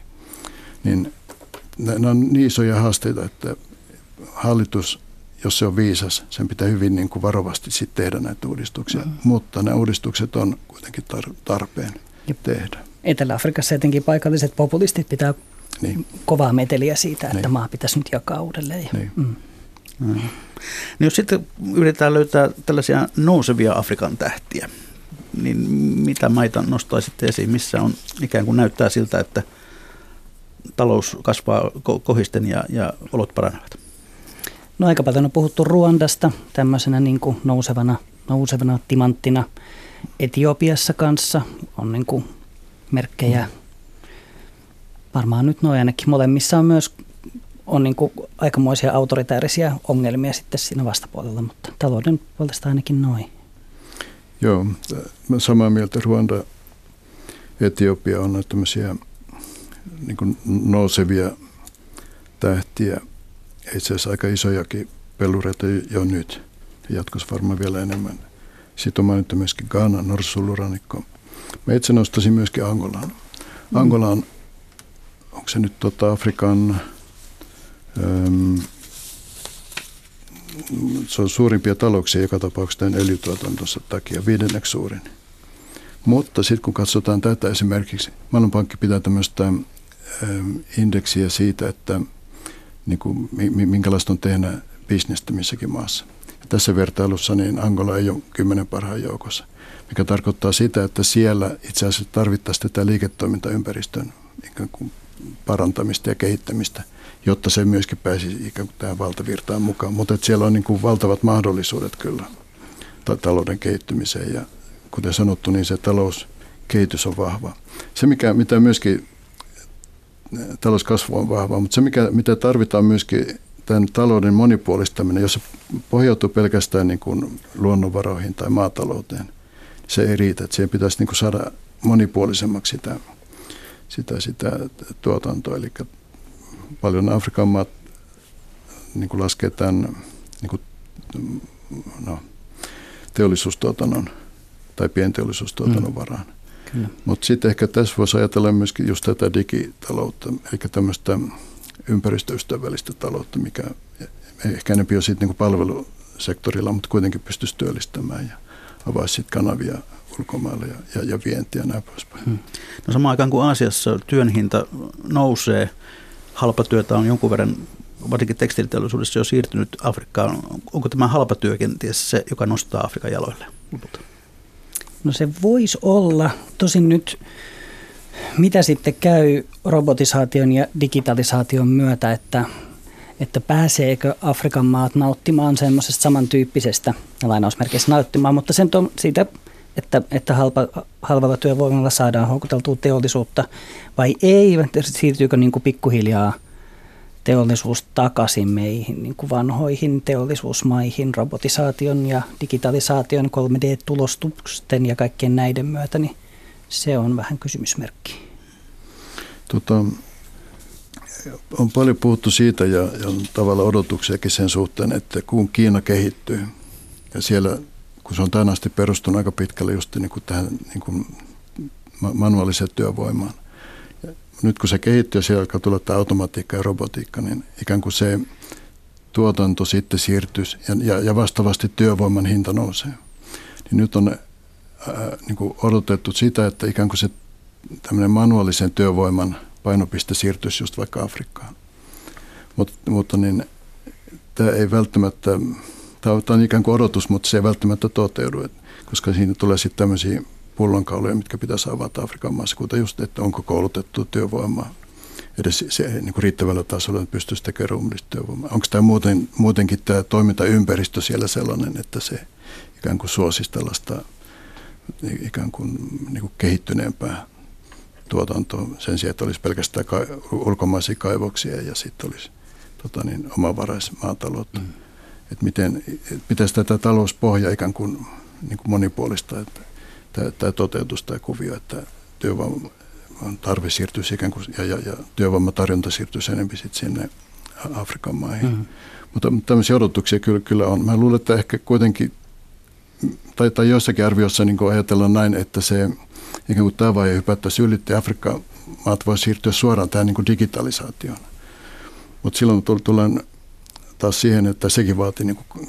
Speaker 4: Niin nämä on niin isoja haasteita, että hallitus jos se on viisas, sen pitää hyvin niin kuin varovasti sitten tehdä näitä uudistuksia. Mm. Mutta nämä uudistukset on kuitenkin tar- tarpeen ja tehdä.
Speaker 5: Etelä-Afrikassa etenkin paikalliset populistit pitää niin. kovaa meteliä siitä, että niin. maa pitäisi nyt jakaa uudelleen. Niin. Mm.
Speaker 3: Mm. Niin jos sitten yritetään löytää tällaisia nousevia Afrikan tähtiä, niin mitä maita nostaisitte esiin, missä on ikään kuin näyttää siltä, että talous kasvaa kohisten ja, ja olot paranevat?
Speaker 5: No aika paljon on puhuttu Ruandasta tämmöisenä niin kuin nousevana, nousevana timanttina. Etiopiassa kanssa on niin kuin merkkejä. Varmaan nyt noin ainakin. Molemmissa on myös on niin kuin aikamoisia autoritäärisiä ongelmia sitten siinä vastapuolella, mutta talouden puolesta ainakin noin.
Speaker 4: Joo, mä samaa mieltä. Ruanda, Etiopia on tämmöisiä niin kuin nousevia tähtiä, itse asiassa aika isojakin pelureita jo nyt. Jatkossa varmaan vielä enemmän. Sitten on mainittu myöskin Ghana, Norsuluranikko. Mä itse nostaisin myöskin Angolaan. Angola on, onko se nyt tota Afrikan se on suurimpia talouksia joka tapauksessa tämän öljytuotantonsa takia, viidenneksi suurin. Mutta sitten kun katsotaan tätä esimerkiksi, Maailmanpankki pitää tämmöistä indeksiä siitä, että niin kuin, minkälaista on tehdä bisnestä missäkin maassa. Ja tässä vertailussa niin Angola ei ole kymmenen parhaan joukossa, mikä tarkoittaa sitä, että siellä itse asiassa tarvittaisiin tätä liiketoimintaympäristön ikään kuin parantamista ja kehittämistä – jotta se myöskin pääsi ikään kuin tähän valtavirtaan mukaan. Mutta siellä on niin kuin valtavat mahdollisuudet kyllä talouden kehittymiseen ja kuten sanottu, niin se talouskehitys on vahva. Se, mikä, mitä myöskin talouskasvu on vahva, mutta se, mikä, mitä tarvitaan myöskin tämän talouden monipuolistaminen, jos se pohjautuu pelkästään niin kuin luonnonvaroihin tai maatalouteen, se ei riitä. Että siihen pitäisi niin kuin saada monipuolisemmaksi sitä, sitä, sitä tuotantoa. Eli paljon Afrikan maat niin kuin laskee tämän niin kuin, no, teollisuustuotannon tai pienteollisuustuotannon mm. varaan. Mutta sitten ehkä tässä voisi ajatella myöskin just tätä digitaloutta, eli tämmöistä ympäristöystävällistä taloutta, mikä ehkä enemmän on siitä niin palvelusektorilla, mutta kuitenkin pystyisi työllistämään ja avaisi sitten kanavia ulkomaille ja, ja, ja vientiä ja näin poispäin. Hmm.
Speaker 3: No samaan aikaan kuin Aasiassa työn hinta nousee, halpatyötä on jonkun verran varsinkin tekstiiliteollisuudessa jo siirtynyt Afrikkaan. Onko tämä halpatyö kenties se, joka nostaa Afrikan jaloille lopulta?
Speaker 5: No se voisi olla. Tosin nyt mitä sitten käy robotisaation ja digitalisaation myötä, että, että pääseekö Afrikan maat nauttimaan semmoisesta samantyyppisestä lainausmerkeissä nauttimaan, mutta sen to, siitä, että, että halpa, halvalla työvoimalla saadaan houkuteltua teollisuutta vai ei, siirtyykö niin kuin pikkuhiljaa teollisuus takaisin meihin niin kuin vanhoihin teollisuusmaihin robotisaation ja digitalisaation, 3D-tulostusten ja kaikkien näiden myötä, niin se on vähän kysymysmerkki.
Speaker 4: Tota, on paljon puhuttu siitä ja, on tavallaan odotuksiakin sen suhteen, että kun Kiina kehittyy ja siellä, kun se on tänä asti perustunut aika pitkälle just niin kuin tähän niin kuin manuaaliseen työvoimaan. Nyt kun se kehittyy ja siellä alkaa tulla tämä automatiikka ja robotiikka, niin ikään kuin se tuotanto sitten siirtyisi ja, ja, ja vastaavasti työvoiman hinta nousee. Niin nyt on ää, niin kuin odotettu sitä, että ikään kuin se tämmöinen manuaalisen työvoiman painopiste siirtyisi just vaikka Afrikkaan. Mut, mutta niin, tämä ei välttämättä, tämä on ikään kuin odotus, mutta se ei välttämättä toteudu, koska siinä tulee sitten tämmöisiä pullonkauloja, mitkä pitäisi avata Afrikan maassa, kuten just, että onko koulutettu työvoimaa edes se, niin kuin riittävällä tasolla, että pystyisi tekemään työvoimaa. Onko tämä muuten, muutenkin tämä toimintaympäristö siellä sellainen, että se ikään kuin suosisi tällaista ikään kuin, niin kuin kehittyneempää tuotantoa sen sijaan, että olisi pelkästään ka- ulkomaisia kaivoksia ja sitten olisi tota niin, omavaraismaataloutta. Mm. Että miten, pitäisi tätä talouspohjaa ikään kuin, niin kuin monipuolista, että tämä toteutus, tämä kuvio, että työvoiman tarve siirtyisi ikään kuin, ja, ja, ja työvoimatarjonta siirtyisi enemmän sitten sinne Afrikan maihin. Mm. Mutta tämmöisiä odotuksia kyllä, kyllä on. Mä luulen, että ehkä kuitenkin, tai, tai joissakin arvioissa niin ajatellaan näin, että se ikään kuin tämä vaihe hypättäisiin ylitti Afrikan maat voi siirtyä suoraan tähän niin kuin digitalisaatioon. Mutta silloin tullaan taas siihen, että sekin vaatii niin kuin,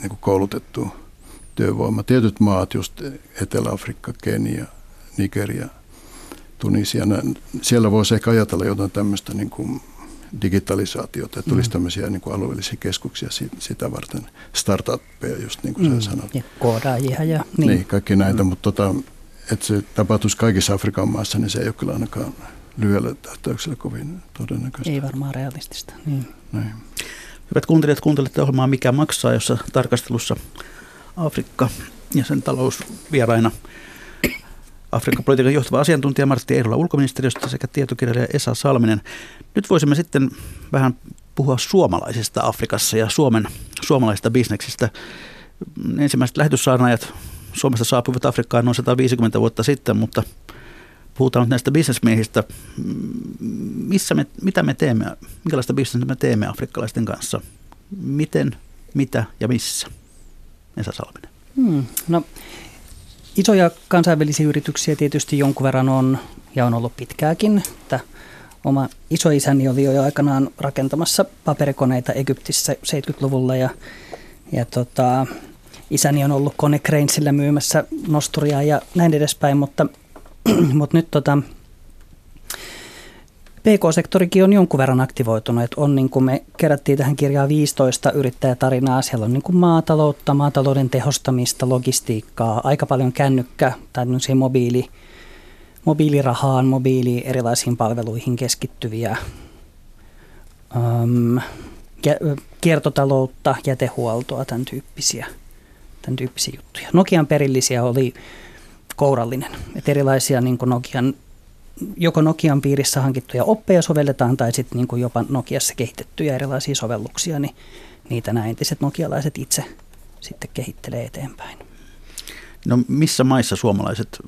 Speaker 4: niin kuin koulutettua työvoimaa. Tietyt maat, just Etelä-Afrikka, Kenia, Nigeria, Tunisia, siellä voisi ehkä ajatella jotain tämmöistä niin kuin digitalisaatiota, että tulisi mm. tämmöisiä niin kuin alueellisia keskuksia sitä varten, startuppeja just niin kuin mm. sä sanoit.
Speaker 5: Ja koodaajia ja
Speaker 4: niin. niin kaikki näitä, mm. mutta tota, että se tapahtuisi kaikissa Afrikan maissa, niin se ei ole kyllä ainakaan lyhyellä tähtäyksellä kovin todennäköistä.
Speaker 5: Ei varmaan realistista. Niin.
Speaker 4: Näin.
Speaker 3: Hyvät kuuntelijat, kuuntelette ohjelmaa Mikä maksaa, jossa tarkastelussa Afrikka ja sen talous vieraina Afrikka-politiikan johtava asiantuntija Martti Eerola ulkoministeriöstä sekä tietokirjailija Esa Salminen. Nyt voisimme sitten vähän puhua suomalaisista Afrikassa ja Suomen suomalaisista bisneksistä. Ensimmäiset lähetyssaarnaajat Suomesta saapuivat Afrikkaan noin 150 vuotta sitten, mutta puhutaan nyt näistä bisnesmiehistä. Missä me, mitä me teemme, minkälaista bisnestä me teemme afrikkalaisten kanssa? Miten, mitä ja missä? Esa Salminen.
Speaker 5: Hmm, no, isoja kansainvälisiä yrityksiä tietysti jonkun verran on ja on ollut pitkääkin. Että oma isoisäni oli jo aikanaan rakentamassa paperikoneita Egyptissä 70-luvulla ja, ja tota, isäni on ollut Kone Cranesillä myymässä nosturia ja näin edespäin, mutta, mutta nyt tota, PK-sektorikin on jonkun verran aktivoitunut, että on niin kuin me kerättiin tähän kirjaan 15 yrittäjätarinaa, siellä on niin kuin maataloutta, maatalouden tehostamista, logistiikkaa, aika paljon kännykkä tai mobiili, mobiilirahaan, mobiili erilaisiin palveluihin keskittyviä, äm, kiertotaloutta, jätehuoltoa, tämän tyyppisiä, tämän tyyppisiä juttuja. Nokian perillisiä oli kourallinen, että erilaisia niin Nokian joko Nokian piirissä hankittuja oppeja sovelletaan tai sitten niin kuin jopa Nokiassa kehitettyjä erilaisia sovelluksia, niin niitä nämä entiset nokialaiset itse sitten kehittelee eteenpäin.
Speaker 3: No missä maissa suomalaiset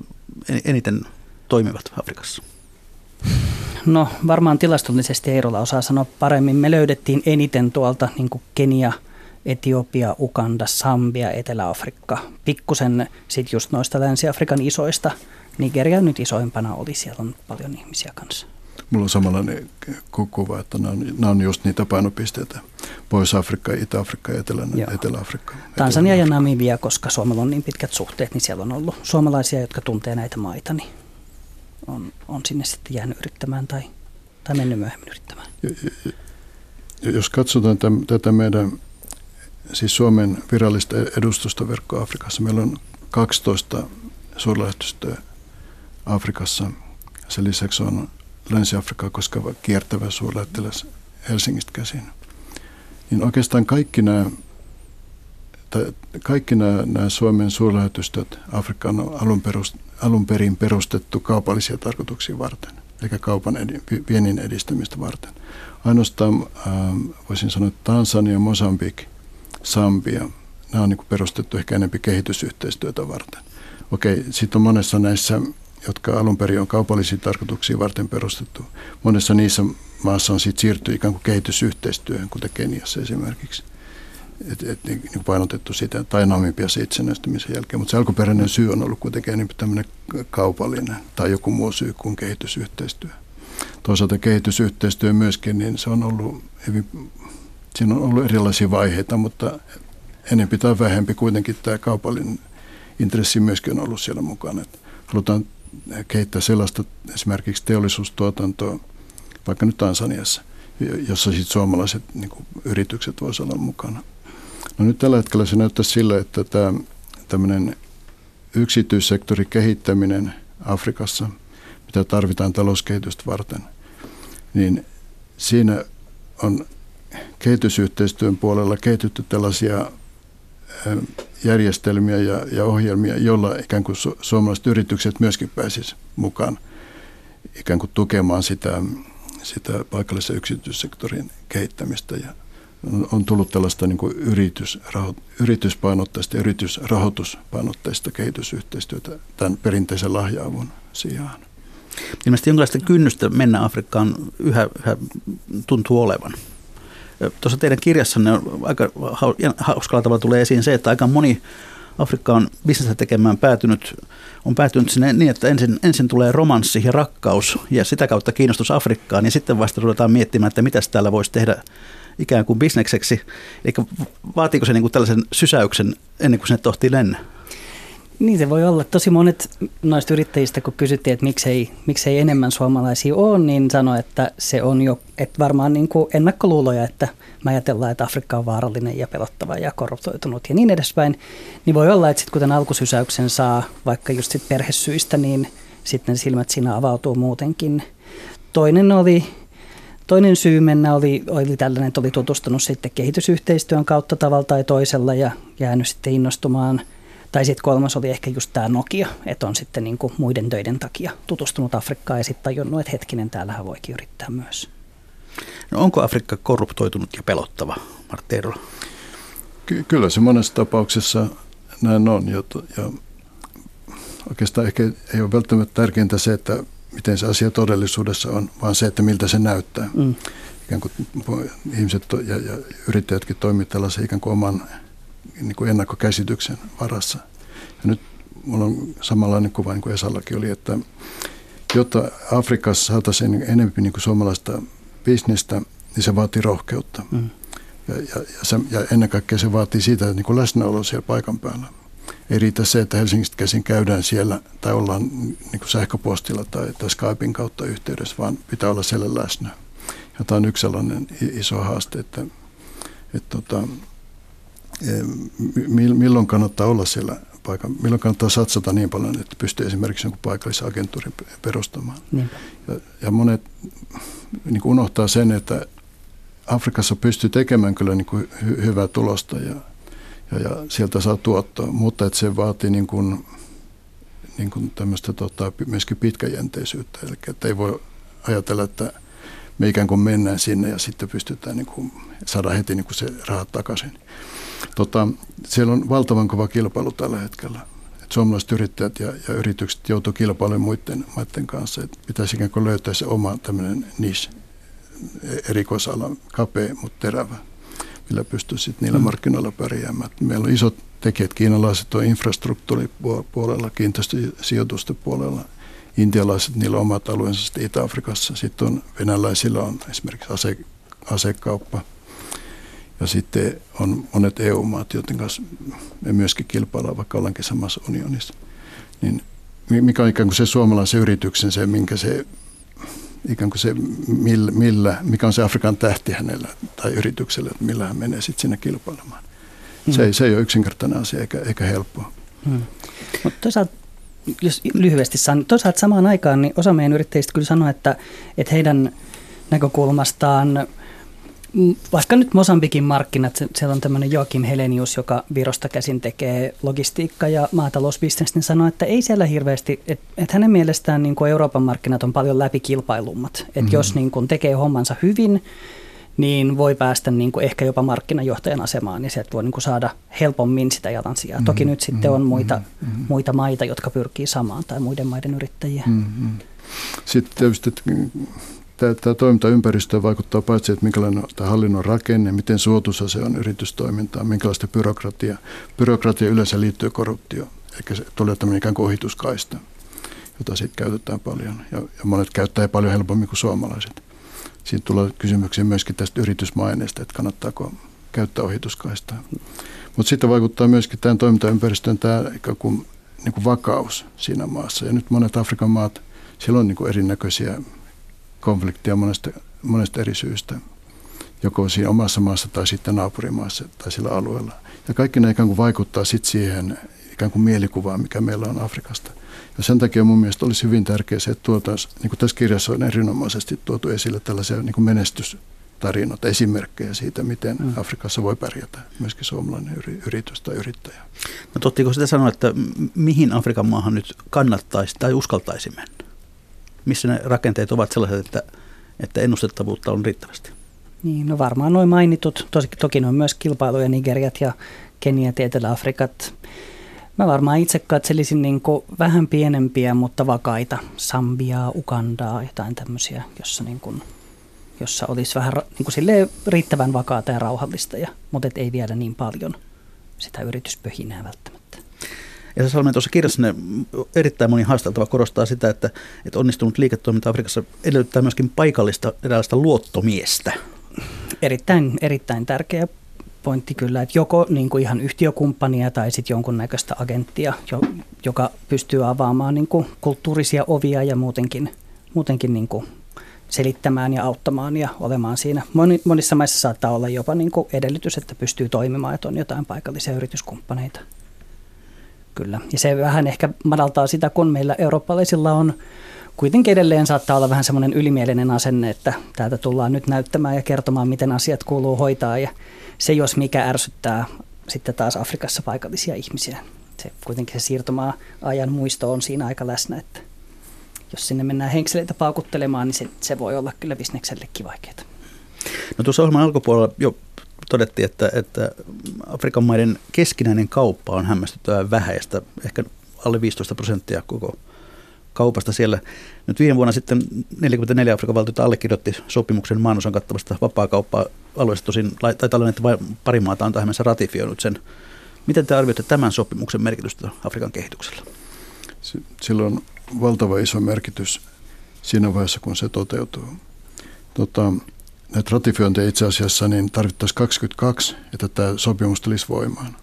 Speaker 3: eniten toimivat Afrikassa?
Speaker 5: No varmaan tilastollisesti Eirola osaa sanoa paremmin. Me löydettiin eniten tuolta niin kuin Kenia, Etiopia, Uganda, Sambia, Etelä-Afrikka. Pikkusen sitten just noista Länsi-Afrikan isoista Nigeria nyt isoimpana oli, siellä on paljon ihmisiä kanssa.
Speaker 4: Mulla on samanlainen kuva, että nämä on, nämä on just niitä painopisteitä. Pohjois-Afrikka, Itä-Afrikka ja Etelä, Etelä-Afrikka.
Speaker 5: Tansania ja Namibia, koska Suomella on niin pitkät suhteet, niin siellä on ollut suomalaisia, jotka tuntee näitä maita, niin on, on sinne sitten jäänyt yrittämään tai, tai mennyt myöhemmin yrittämään.
Speaker 4: Jos katsotaan täm, tätä meidän, siis Suomen virallista edustustoverkkoa Afrikassa, meillä on 12 suurlähetystöä Afrikassa. Sen lisäksi on Länsi-Afrikkaa koskeva kiertävä suurlähettiläs Helsingistä käsin. Niin oikeastaan kaikki nämä, kaikki nämä, nämä Suomen suurlähetystöt Afrikkaan on alun, perust, alun perin perustettu kaupallisia tarkoituksia varten, eli kaupan edi, viennin edistämistä varten. Ainoastaan ähm, voisin sanoa, että Tansania, Mosambik, Sambia, nämä on niin perustettu ehkä enemmän kehitysyhteistyötä varten. Okei, sitten on monessa näissä jotka alun perin on kaupallisia tarkoituksia varten perustettu. Monessa niissä maassa on sitten siirtynyt ikään kuin kehitysyhteistyöhön, kuten Keniassa esimerkiksi. Et, et, niin, niin painotettu sitä, tai Namibiassa itsenäistymisen jälkeen. Mutta se alkuperäinen syy on ollut kuitenkin niin tämmöinen kaupallinen tai joku muu syy kuin kehitysyhteistyö. Toisaalta kehitysyhteistyö myöskin, niin se on ollut hyvin, siinä on ollut erilaisia vaiheita, mutta enempi tai vähempi kuitenkin tämä kaupallinen intressi myöskin on ollut siellä mukana. Et halutaan kehittää sellaista esimerkiksi teollisuustuotantoa, vaikka nyt Tansaniassa, jossa sitten suomalaiset niin kuin, yritykset voisivat olla mukana. No nyt tällä hetkellä se näyttää sillä, että tämä tämmöinen yksityissektorin kehittäminen Afrikassa, mitä tarvitaan talouskehitystä varten, niin siinä on kehitysyhteistyön puolella kehitetty tällaisia järjestelmiä ja, ja ohjelmia, joilla ikään kuin su- suomalaiset yritykset myöskin pääsisivät mukaan ikään kuin tukemaan sitä, sitä paikallisen yksityissektorin kehittämistä. Ja on, on tullut tällaista niin kuin yritysraho, yrityspainotteista ja yritysrahoituspainotteista kehitysyhteistyötä tämän perinteisen lahjaavun sijaan.
Speaker 3: Ilmeisesti jonkinlaista kynnystä mennä Afrikkaan yhä, yhä tuntuu olevan. Tuossa teidän kirjassanne on aika hauskalla tavalla tulee esiin se, että aika moni Afrikka on bisnestä tekemään päätynyt, on päätynyt sinne niin, että ensin, ensin tulee romanssi ja rakkaus ja sitä kautta kiinnostus Afrikkaan ja sitten vasta ruvetaan miettimään, että mitä täällä voisi tehdä ikään kuin bisnekseksi. Eli vaatiiko se niin kuin tällaisen sysäyksen ennen kuin sinne tohtii lennä?
Speaker 5: Niin se voi olla. Tosi monet noista yrittäjistä, kun kysyttiin, että miksei, miksei enemmän suomalaisia ole, niin sanoi, että se on jo että varmaan niin kuin ennakkoluuloja, että me ajatellaan, että Afrikka on vaarallinen ja pelottava ja korruptoitunut ja niin edespäin. Niin voi olla, että sitten kun tämän alkusysäyksen saa vaikka just sit perhesyistä, niin sitten silmät siinä avautuu muutenkin. Toinen oli Toinen syy mennä oli, oli tällainen, että oli tutustunut sitten kehitysyhteistyön kautta tavalla tai toisella ja jäänyt sitten innostumaan – tai sitten kolmas oli ehkä just tämä Nokia, että on sitten niin kuin muiden töiden takia tutustunut Afrikkaan ja sitten tajunnut, että hetkinen, täällähän voikin yrittää myös.
Speaker 3: No onko Afrikka korruptoitunut ja pelottava, Martti
Speaker 4: Ky- kyllä se monessa tapauksessa näin on. Ja, ja oikeastaan ehkä ei ole välttämättä tärkeintä se, että miten se asia todellisuudessa on, vaan se, että miltä se näyttää. Mm. Ikään kuin ihmiset ja, ja yrittäjätkin toimivat tällaisen ikään kuin oman niin kuin ennakkokäsityksen varassa. Ja nyt mulla on samanlainen kuva niin kuin Esallakin oli, että jotta Afrikassa saataisiin enemmän niin kuin suomalaista bisnestä, niin se vaatii rohkeutta. Mm. Ja, ja, ja, se, ja ennen kaikkea se vaatii siitä niin kuin läsnäolo siellä paikan päällä. Ei riitä se, että Helsingistä käsin käydään siellä tai ollaan niin kuin sähköpostilla tai, tai Skypein kautta yhteydessä, vaan pitää olla siellä läsnä. Ja tämä on yksi sellainen iso haaste, että, että tota, milloin kannattaa olla siellä paikan, milloin kannattaa satsata niin paljon, että pystyy esimerkiksi jonkun paikallisen agentuurin perustamaan. Ja, ja monet niin kuin unohtaa sen, että Afrikassa pystyy tekemään kyllä niin kuin hy- hyvää tulosta ja, ja, ja sieltä saa tuottoa, mutta että se vaatii niin kuin, niin kuin tämmöistä tota, myöskin pitkäjänteisyyttä. Eli että ei voi ajatella, että me ikään kuin mennään sinne ja sitten pystytään niin kuin, saada heti niin kuin se rahat takaisin. Tota, siellä on valtavan kova kilpailu tällä hetkellä. Et suomalaiset yrittäjät ja, ja yritykset joutuvat kilpailemaan muiden maiden kanssa. Et pitäisi ikään kuin löytää se oma tämmöinen niche, erikoisala, kapea, mutta terävä, millä pystyy sitten niillä mm. markkinoilla pärjäämään. Meillä on isot tekijät, kiinalaiset on infrastruktuuripuolella, kiinteistösijoitusten puolella, intialaiset, niillä on omat alueensa sitten Itä-Afrikassa. Sitten on venäläisillä on esimerkiksi ase, asekauppa, ja sitten on monet EU-maat, joiden kanssa me myöskin kilpaillaan, vaikka ollaankin samassa unionissa. Niin mikä on ikään kuin se suomalaisen yrityksen, se minkä se ikään kuin se, millä, millä, mikä on se Afrikan tähti hänellä tai yrityksellä, että millä hän menee sitten sinne kilpailemaan. Hmm. Se, se ei ole yksinkertainen asia eikä, eikä helppoa. Hmm.
Speaker 5: Mutta toisaalta, jos lyhyesti sanon, toisaalta samaan aikaan niin osa meidän yrittäjistä kyllä sanoo, että, että heidän näkökulmastaan – vaikka nyt Mosambikin markkinat, siellä on tämmöinen Joakim Helenius, joka Virosta käsin tekee logistiikka- ja maatalousbisnes, niin sanoo, että ei siellä hirveästi, että et hänen mielestään niin kuin Euroopan markkinat on paljon läpikilpailummat. Että mm-hmm. jos niin kuin tekee hommansa hyvin, niin voi päästä niin kuin ehkä jopa markkinajohtajan asemaan, niin sieltä voi niin kuin saada helpommin sitä jalansijaa. Mm-hmm. Toki nyt sitten on muita, mm-hmm. muita maita, jotka pyrkii samaan, tai muiden maiden yrittäjiä. Mm-hmm.
Speaker 4: Sitten tietysti tämä, tämä toimintaympäristö vaikuttaa paitsi, että minkälainen tämä hallinnon rakenne, miten suotuisa se on yritystoimintaa, minkälaista byrokratia. Byrokratia yleensä liittyy korruptioon, eli se tulee tämmöinen ikään kuin ohituskaista, jota sitten käytetään paljon. Ja, ja monet käyttää paljon helpommin kuin suomalaiset. Siitä tulee kysymyksiä myöskin tästä yritysmaineesta, että kannattaako käyttää ohituskaistaa. Mutta sitten vaikuttaa myöskin tämän toimintaympäristön tämä ikään kuin, niin kuin vakaus siinä maassa. Ja nyt monet Afrikan maat, siellä on niin kuin erinäköisiä konfliktia monesta, monesta eri syystä, joko siinä omassa maassa tai sitten naapurimaassa tai sillä alueella. Ja kaikki ne ikään kuin vaikuttaa sitten siihen ikään kuin mielikuvaan, mikä meillä on Afrikasta. Ja sen takia mun mielestä olisi hyvin tärkeää se, että tuotaisiin, niin kuin tässä kirjassa on erinomaisesti tuotu esille tällaisia niin kuin menestystarinoita, esimerkkejä siitä, miten mm. Afrikassa voi pärjätä myöskin suomalainen yritys tai yrittäjä.
Speaker 3: No tottiko sitä sanoa, että mihin Afrikan maahan nyt kannattaisi tai uskaltaisi mennä? Missä ne rakenteet ovat sellaiset, että, että ennustettavuutta on riittävästi?
Speaker 5: Niin, no varmaan noin mainitut. Tosi, toki ne on myös kilpailuja Nigeriat ja Keniat ja Etelä-Afrikat. Mä varmaan itse katselisin niin vähän pienempiä, mutta vakaita. Sambiaa, Ugandaa, jotain tämmöisiä, jossa, niin kuin, jossa olisi vähän niin kuin riittävän vakaata ja rauhallista, ja, mutta et ei vielä niin paljon sitä yrityspöhinää välttämättä.
Speaker 3: Ja Salmen tuossa kirjassa ne erittäin moni haasteltava korostaa sitä, että, että onnistunut liiketoiminta Afrikassa edellyttää myöskin paikallista eräänlaista luottomiestä.
Speaker 5: Erittäin, erittäin tärkeä pointti kyllä, että joko niin kuin ihan yhtiökumppania tai sitten jonkunnäköistä agenttia, joka pystyy avaamaan niin kuin kulttuurisia ovia ja muutenkin, muutenkin niin kuin selittämään ja auttamaan ja olemaan siinä. Monissa maissa saattaa olla jopa niin kuin edellytys, että pystyy toimimaan, että on jotain paikallisia yrityskumppaneita. Kyllä. Ja se vähän ehkä madaltaa sitä, kun meillä eurooppalaisilla on kuitenkin edelleen saattaa olla vähän semmoinen ylimielinen asenne, että täältä tullaan nyt näyttämään ja kertomaan, miten asiat kuuluu hoitaa. Ja se, jos mikä ärsyttää sitten taas Afrikassa paikallisia ihmisiä. Se kuitenkin se siirtomaa ajan muisto on siinä aika läsnä, että jos sinne mennään henkseleitä paukuttelemaan, niin se, se voi olla kyllä bisneksellekin vaikeaa.
Speaker 3: No tuossa ohjelman alkupuolella jo todettiin, että, että Afrikan maiden keskinäinen kauppa on hämmästyttävän vähäistä, ehkä alle 15 prosenttia koko kaupasta siellä. Nyt viime vuonna sitten 44 Afrikan valtiota allekirjoitti sopimuksen maanosan kattavasta vapaa-kauppa-alueesta. Tosin taitaa olla, että vain pari maata on tähän ratifioinut sen. Miten te arvioitte tämän sopimuksen merkitystä Afrikan kehityksellä?
Speaker 4: Sillä on valtava iso merkitys siinä vaiheessa, kun se toteutuu. Tota, näitä ratifiointeja itse asiassa niin tarvittaisiin 22, että tämä sopimus tulisi voimaan.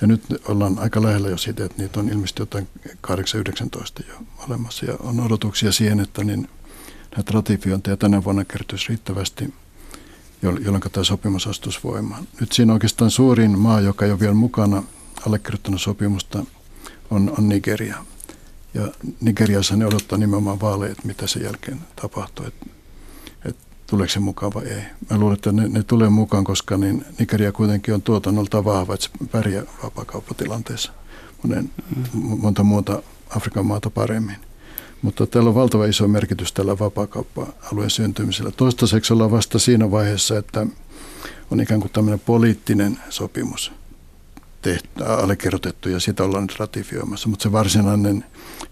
Speaker 4: Ja nyt ollaan aika lähellä jo siitä, että niitä on ilmeisesti jotain 8-19 jo olemassa. Ja on odotuksia siihen, että niin näitä ratifiointeja tänä vuonna kertyisi riittävästi, jolloin tämä sopimus astuisi voimaan. Nyt siinä oikeastaan suurin maa, joka ei ole vielä mukana allekirjoittanut sopimusta, on, on Nigeria. Ja Nigeriassa ne odottaa nimenomaan vaaleja, että mitä sen jälkeen tapahtuu. Että tuleeko se mukaan vai ei. Mä luulen, että ne, ne tulee mukaan, koska niin Nigeria kuitenkin on tuotannolta vahva, että se pärjää vapaakauppatilanteessa monen, monta muuta Afrikan maata paremmin. Mutta tällä on valtava iso merkitys tällä vapaakauppa-alueen syntymisellä. Toistaiseksi ollaan vasta siinä vaiheessa, että on ikään kuin tämmöinen poliittinen sopimus tehty, allekirjoitettu ja sitä ollaan nyt ratifioimassa. Mutta se varsinainen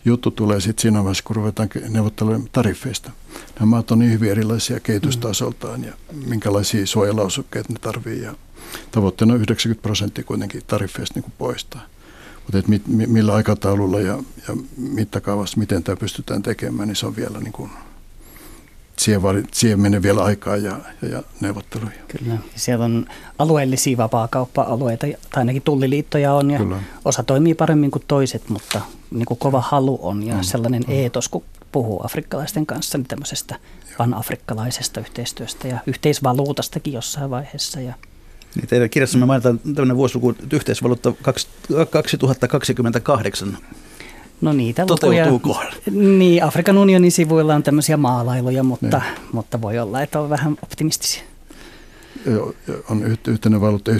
Speaker 4: juttu tulee sitten siinä vaiheessa, kun ruvetaan neuvottelemaan tariffeista. Nämä maat on niin hyvin erilaisia kehitystasoltaan ja minkälaisia suojalausukkeita ne tarvii. Ja tavoitteena on 90 prosenttia kuitenkin tariffeista niin kuin poistaa. Mutta et millä aikataululla ja, ja mittakaavassa, miten tämä pystytään tekemään, niin se on vielä niin kuin siihen, siihen menee vielä aikaa ja, ja, ja neuvotteluja.
Speaker 5: Kyllä. Siellä on alueellisia vapaakauppa-alueita, tai ainakin tulliliittoja on, ja Kyllä. osa toimii paremmin kuin toiset, mutta niin kuin kova halu on, ja mm. sellainen mm. eetos, kun puhuu afrikkalaisten kanssa, niin tämmöisestä pan-afrikkalaisesta yhteistyöstä ja yhteisvaluutastakin jossain vaiheessa. Ja
Speaker 3: niin teidän kirjassamme mainitaan tämmöinen vuosiluku yhteisvaluutta 2028
Speaker 5: No niitä Toteutuuko? Niin, Afrikan unionin sivuilla on tämmöisiä maalailuja, mutta, niin. mutta voi olla, että on vähän optimistisia.
Speaker 4: On yhteinen valuutta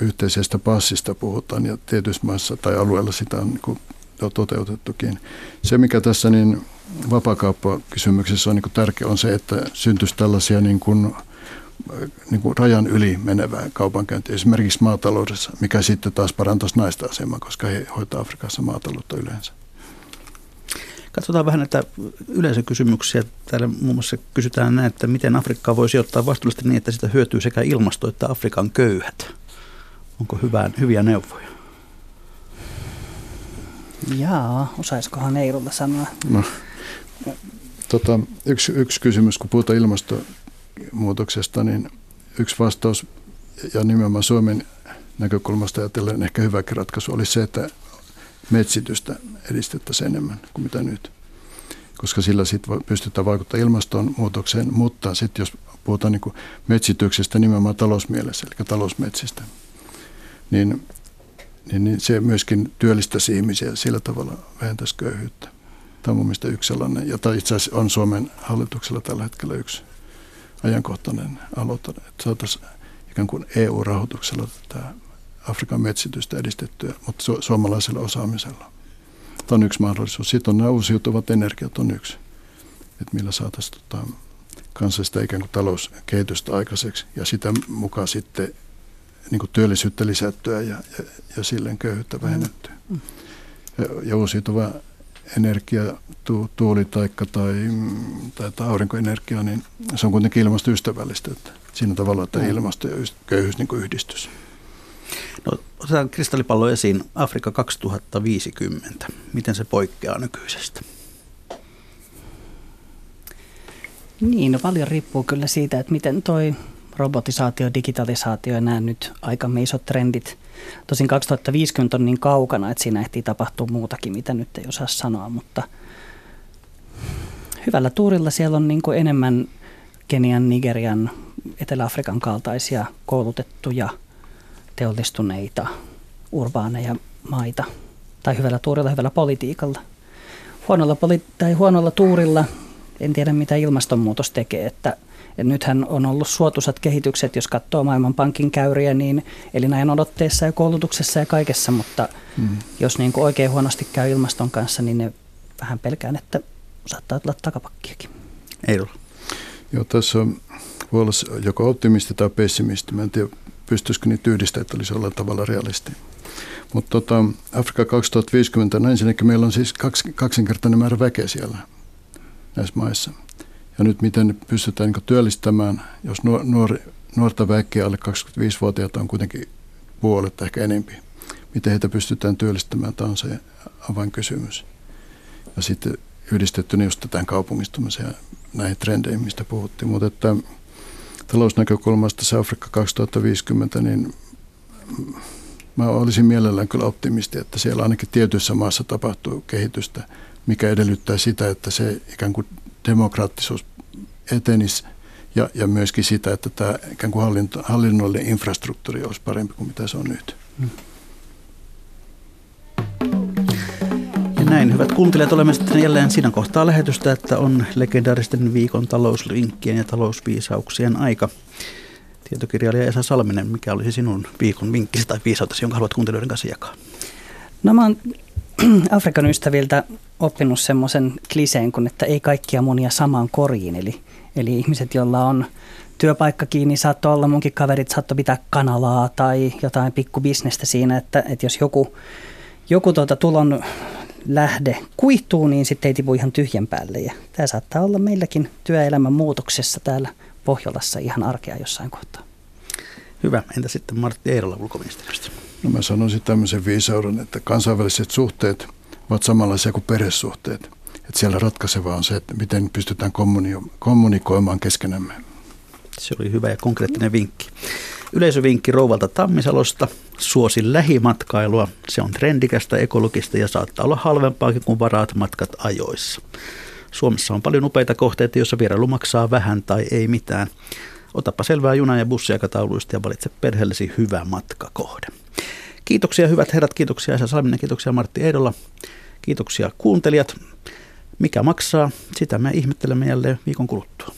Speaker 4: yhteisestä passista puhutaan ja tietyissä maissa tai alueella sitä on niin jo toteutettukin. Se, mikä tässä niin vapaakauppakysymyksessä on niin tärkeä, on se, että syntyisi tällaisia niin kuin, niin kuin rajan yli menevää kaupankäyntiä, esimerkiksi maataloudessa, mikä sitten taas parantaisi naista asemaa, koska he hoitaa Afrikassa maataloutta yleensä.
Speaker 3: Katsotaan vähän näitä yleisökysymyksiä. Täällä muun muassa kysytään näin, että miten Afrikkaa voisi ottaa vastuullisesti niin, että sitä hyötyy sekä ilmasto että Afrikan köyhät. Onko hyvää, hyviä neuvoja?
Speaker 5: Jaa, osaisikohan Eirulla sanoa? No,
Speaker 4: tota, yksi, yksi kysymys, kun puhutaan ilmastonmuutoksesta, niin yksi vastaus ja nimenomaan Suomen näkökulmasta ajatellen ehkä hyväkin ratkaisu oli se, että metsitystä edistettäisiin enemmän kuin mitä nyt. Koska sillä sitten pystytään vaikuttamaan ilmastonmuutokseen, mutta sitten jos puhutaan niin metsityksestä nimenomaan talousmielessä, eli talousmetsistä, niin, niin, niin se myöskin työllistäisi ihmisiä sillä tavalla vähentäisi köyhyyttä. Tämä on mun yksi sellainen, jota itse asiassa on Suomen hallituksella tällä hetkellä yksi ajankohtainen aloite, että saataisiin ikään kuin EU-rahoituksella tämä Afrikan metsitystä edistettyä, mutta su- suomalaisella osaamisella. Tämä on yksi mahdollisuus. Sitten on nämä uusiutuvat energiat on yksi, että millä saataisiin tota, kansallista ikään kuin talouskehitystä aikaiseksi ja sitä mukaan sitten niin kuin työllisyyttä lisättyä ja, ja, ja silleen köyhyyttä vähennettyä. Mm. Ja, ja uusiutuva energia, tu, tuuli taikka tai, tai, tai aurinkoenergia, niin se on kuitenkin ilmastoystävällistä. Että siinä tavalla, että mm. ilmasto ja köyhyys niin yhdistys.
Speaker 3: No, otetaan kristallipallo esiin. Afrikka 2050. Miten se poikkeaa nykyisestä?
Speaker 5: Niin, no paljon riippuu kyllä siitä, että miten toi robotisaatio, digitalisaatio ja nämä nyt aika isot trendit. Tosin 2050 on niin kaukana, että siinä ehtii tapahtua muutakin, mitä nyt ei osaa sanoa, mutta hyvällä tuurilla siellä on niin kuin enemmän Kenian, Nigerian, Etelä-Afrikan kaltaisia koulutettuja, teollistuneita, urbaaneja maita. Tai hyvällä tuurilla, hyvällä politiikalla. Huonolla, poli- tai huonolla tuurilla en tiedä mitä ilmastonmuutos tekee, että et nythän on ollut suotuisat kehitykset, jos katsoo Maailmanpankin käyriä, niin elinajan odotteessa ja koulutuksessa ja kaikessa, mutta mm. jos niin kuin oikein huonosti käy ilmaston kanssa, niin ne vähän pelkään, että saattaa tulla takapakkiakin.
Speaker 3: Ei ole.
Speaker 4: Joo, tässä on, voi olla joko optimisti tai pessimisti. Mä en tiedä, pystyisikö niitä yhdistää, että olisi jollain tavalla realisti. Mutta tota, Afrika 2050, no ensinnäkin meillä on siis kaks, kaksinkertainen määrä väkeä siellä näissä maissa. Ja nyt miten pystytään niin työllistämään, jos nuori, nuorta väkeä alle 25-vuotiaita on kuitenkin puolet, ehkä enempi. Miten heitä pystytään työllistämään, tämä on se avainkysymys. Ja sitten yhdistettynä just tähän kaupungistumiseen ja näihin trendeihin, mistä puhuttiin. Mutta että talousnäkökulmasta se Afrikka 2050, niin mä olisin mielellään kyllä optimisti, että siellä ainakin tietyissä maassa tapahtuu kehitystä, mikä edellyttää sitä, että se ikään kuin demokraattisuus etenisi ja, ja myöskin sitä, että tämä ikään kuin hallinto, hallinnollinen infrastruktuuri olisi parempi kuin mitä se on nyt. Hmm.
Speaker 3: Ja näin, hyvät kuuntelijat, olemme sitten jälleen siinä kohtaa lähetystä, että on legendaaristen viikon talouslinkkien ja talousviisauksien aika. Tietokirjailija Esa Salminen, mikä olisi sinun viikon vinkkisi tai viisautesi, jonka haluat kuuntelijoiden kanssa jakaa?
Speaker 5: No mä oon Afrikan ystäviltä oppinut semmoisen kliseen kuin, että ei kaikkia monia samaan koriin. Eli, eli ihmiset, joilla on työpaikka kiinni, saattoi olla munkin kaverit, saattoi pitää kanalaa tai jotain pikkubisnestä siinä, että, että jos joku, joku tuota tulon lähde kuihtuu, niin sitten ei tipu ihan tyhjän päälle. Ja tämä saattaa olla meilläkin työelämän muutoksessa täällä Pohjolassa ihan arkea jossain kohtaa.
Speaker 3: Hyvä. Entä sitten Martti Eerola ulkoministeriöstä?
Speaker 4: No mä sanoisin tämmöisen viisauden, että kansainväliset suhteet ovat samanlaisia kuin perhesuhteet. Että siellä ratkaiseva on se, että miten pystytään kommunikoimaan keskenämme.
Speaker 3: Se oli hyvä ja konkreettinen vinkki. Yleisövinkki Rouvalta Tammisalosta. Suosi lähimatkailua. Se on trendikästä, ekologista ja saattaa olla halvempaakin kuin varaat matkat ajoissa. Suomessa on paljon upeita kohteita, joissa vierailu maksaa vähän tai ei mitään. Otapa selvää juna- ja bussiaikatauluista ja valitse perheellesi hyvä matkakohde. Kiitoksia hyvät herrat, kiitoksia Esa Salminen, kiitoksia Martti Eidolla, kiitoksia kuuntelijat. Mikä maksaa, sitä me ihmettelemme jälleen viikon kuluttua.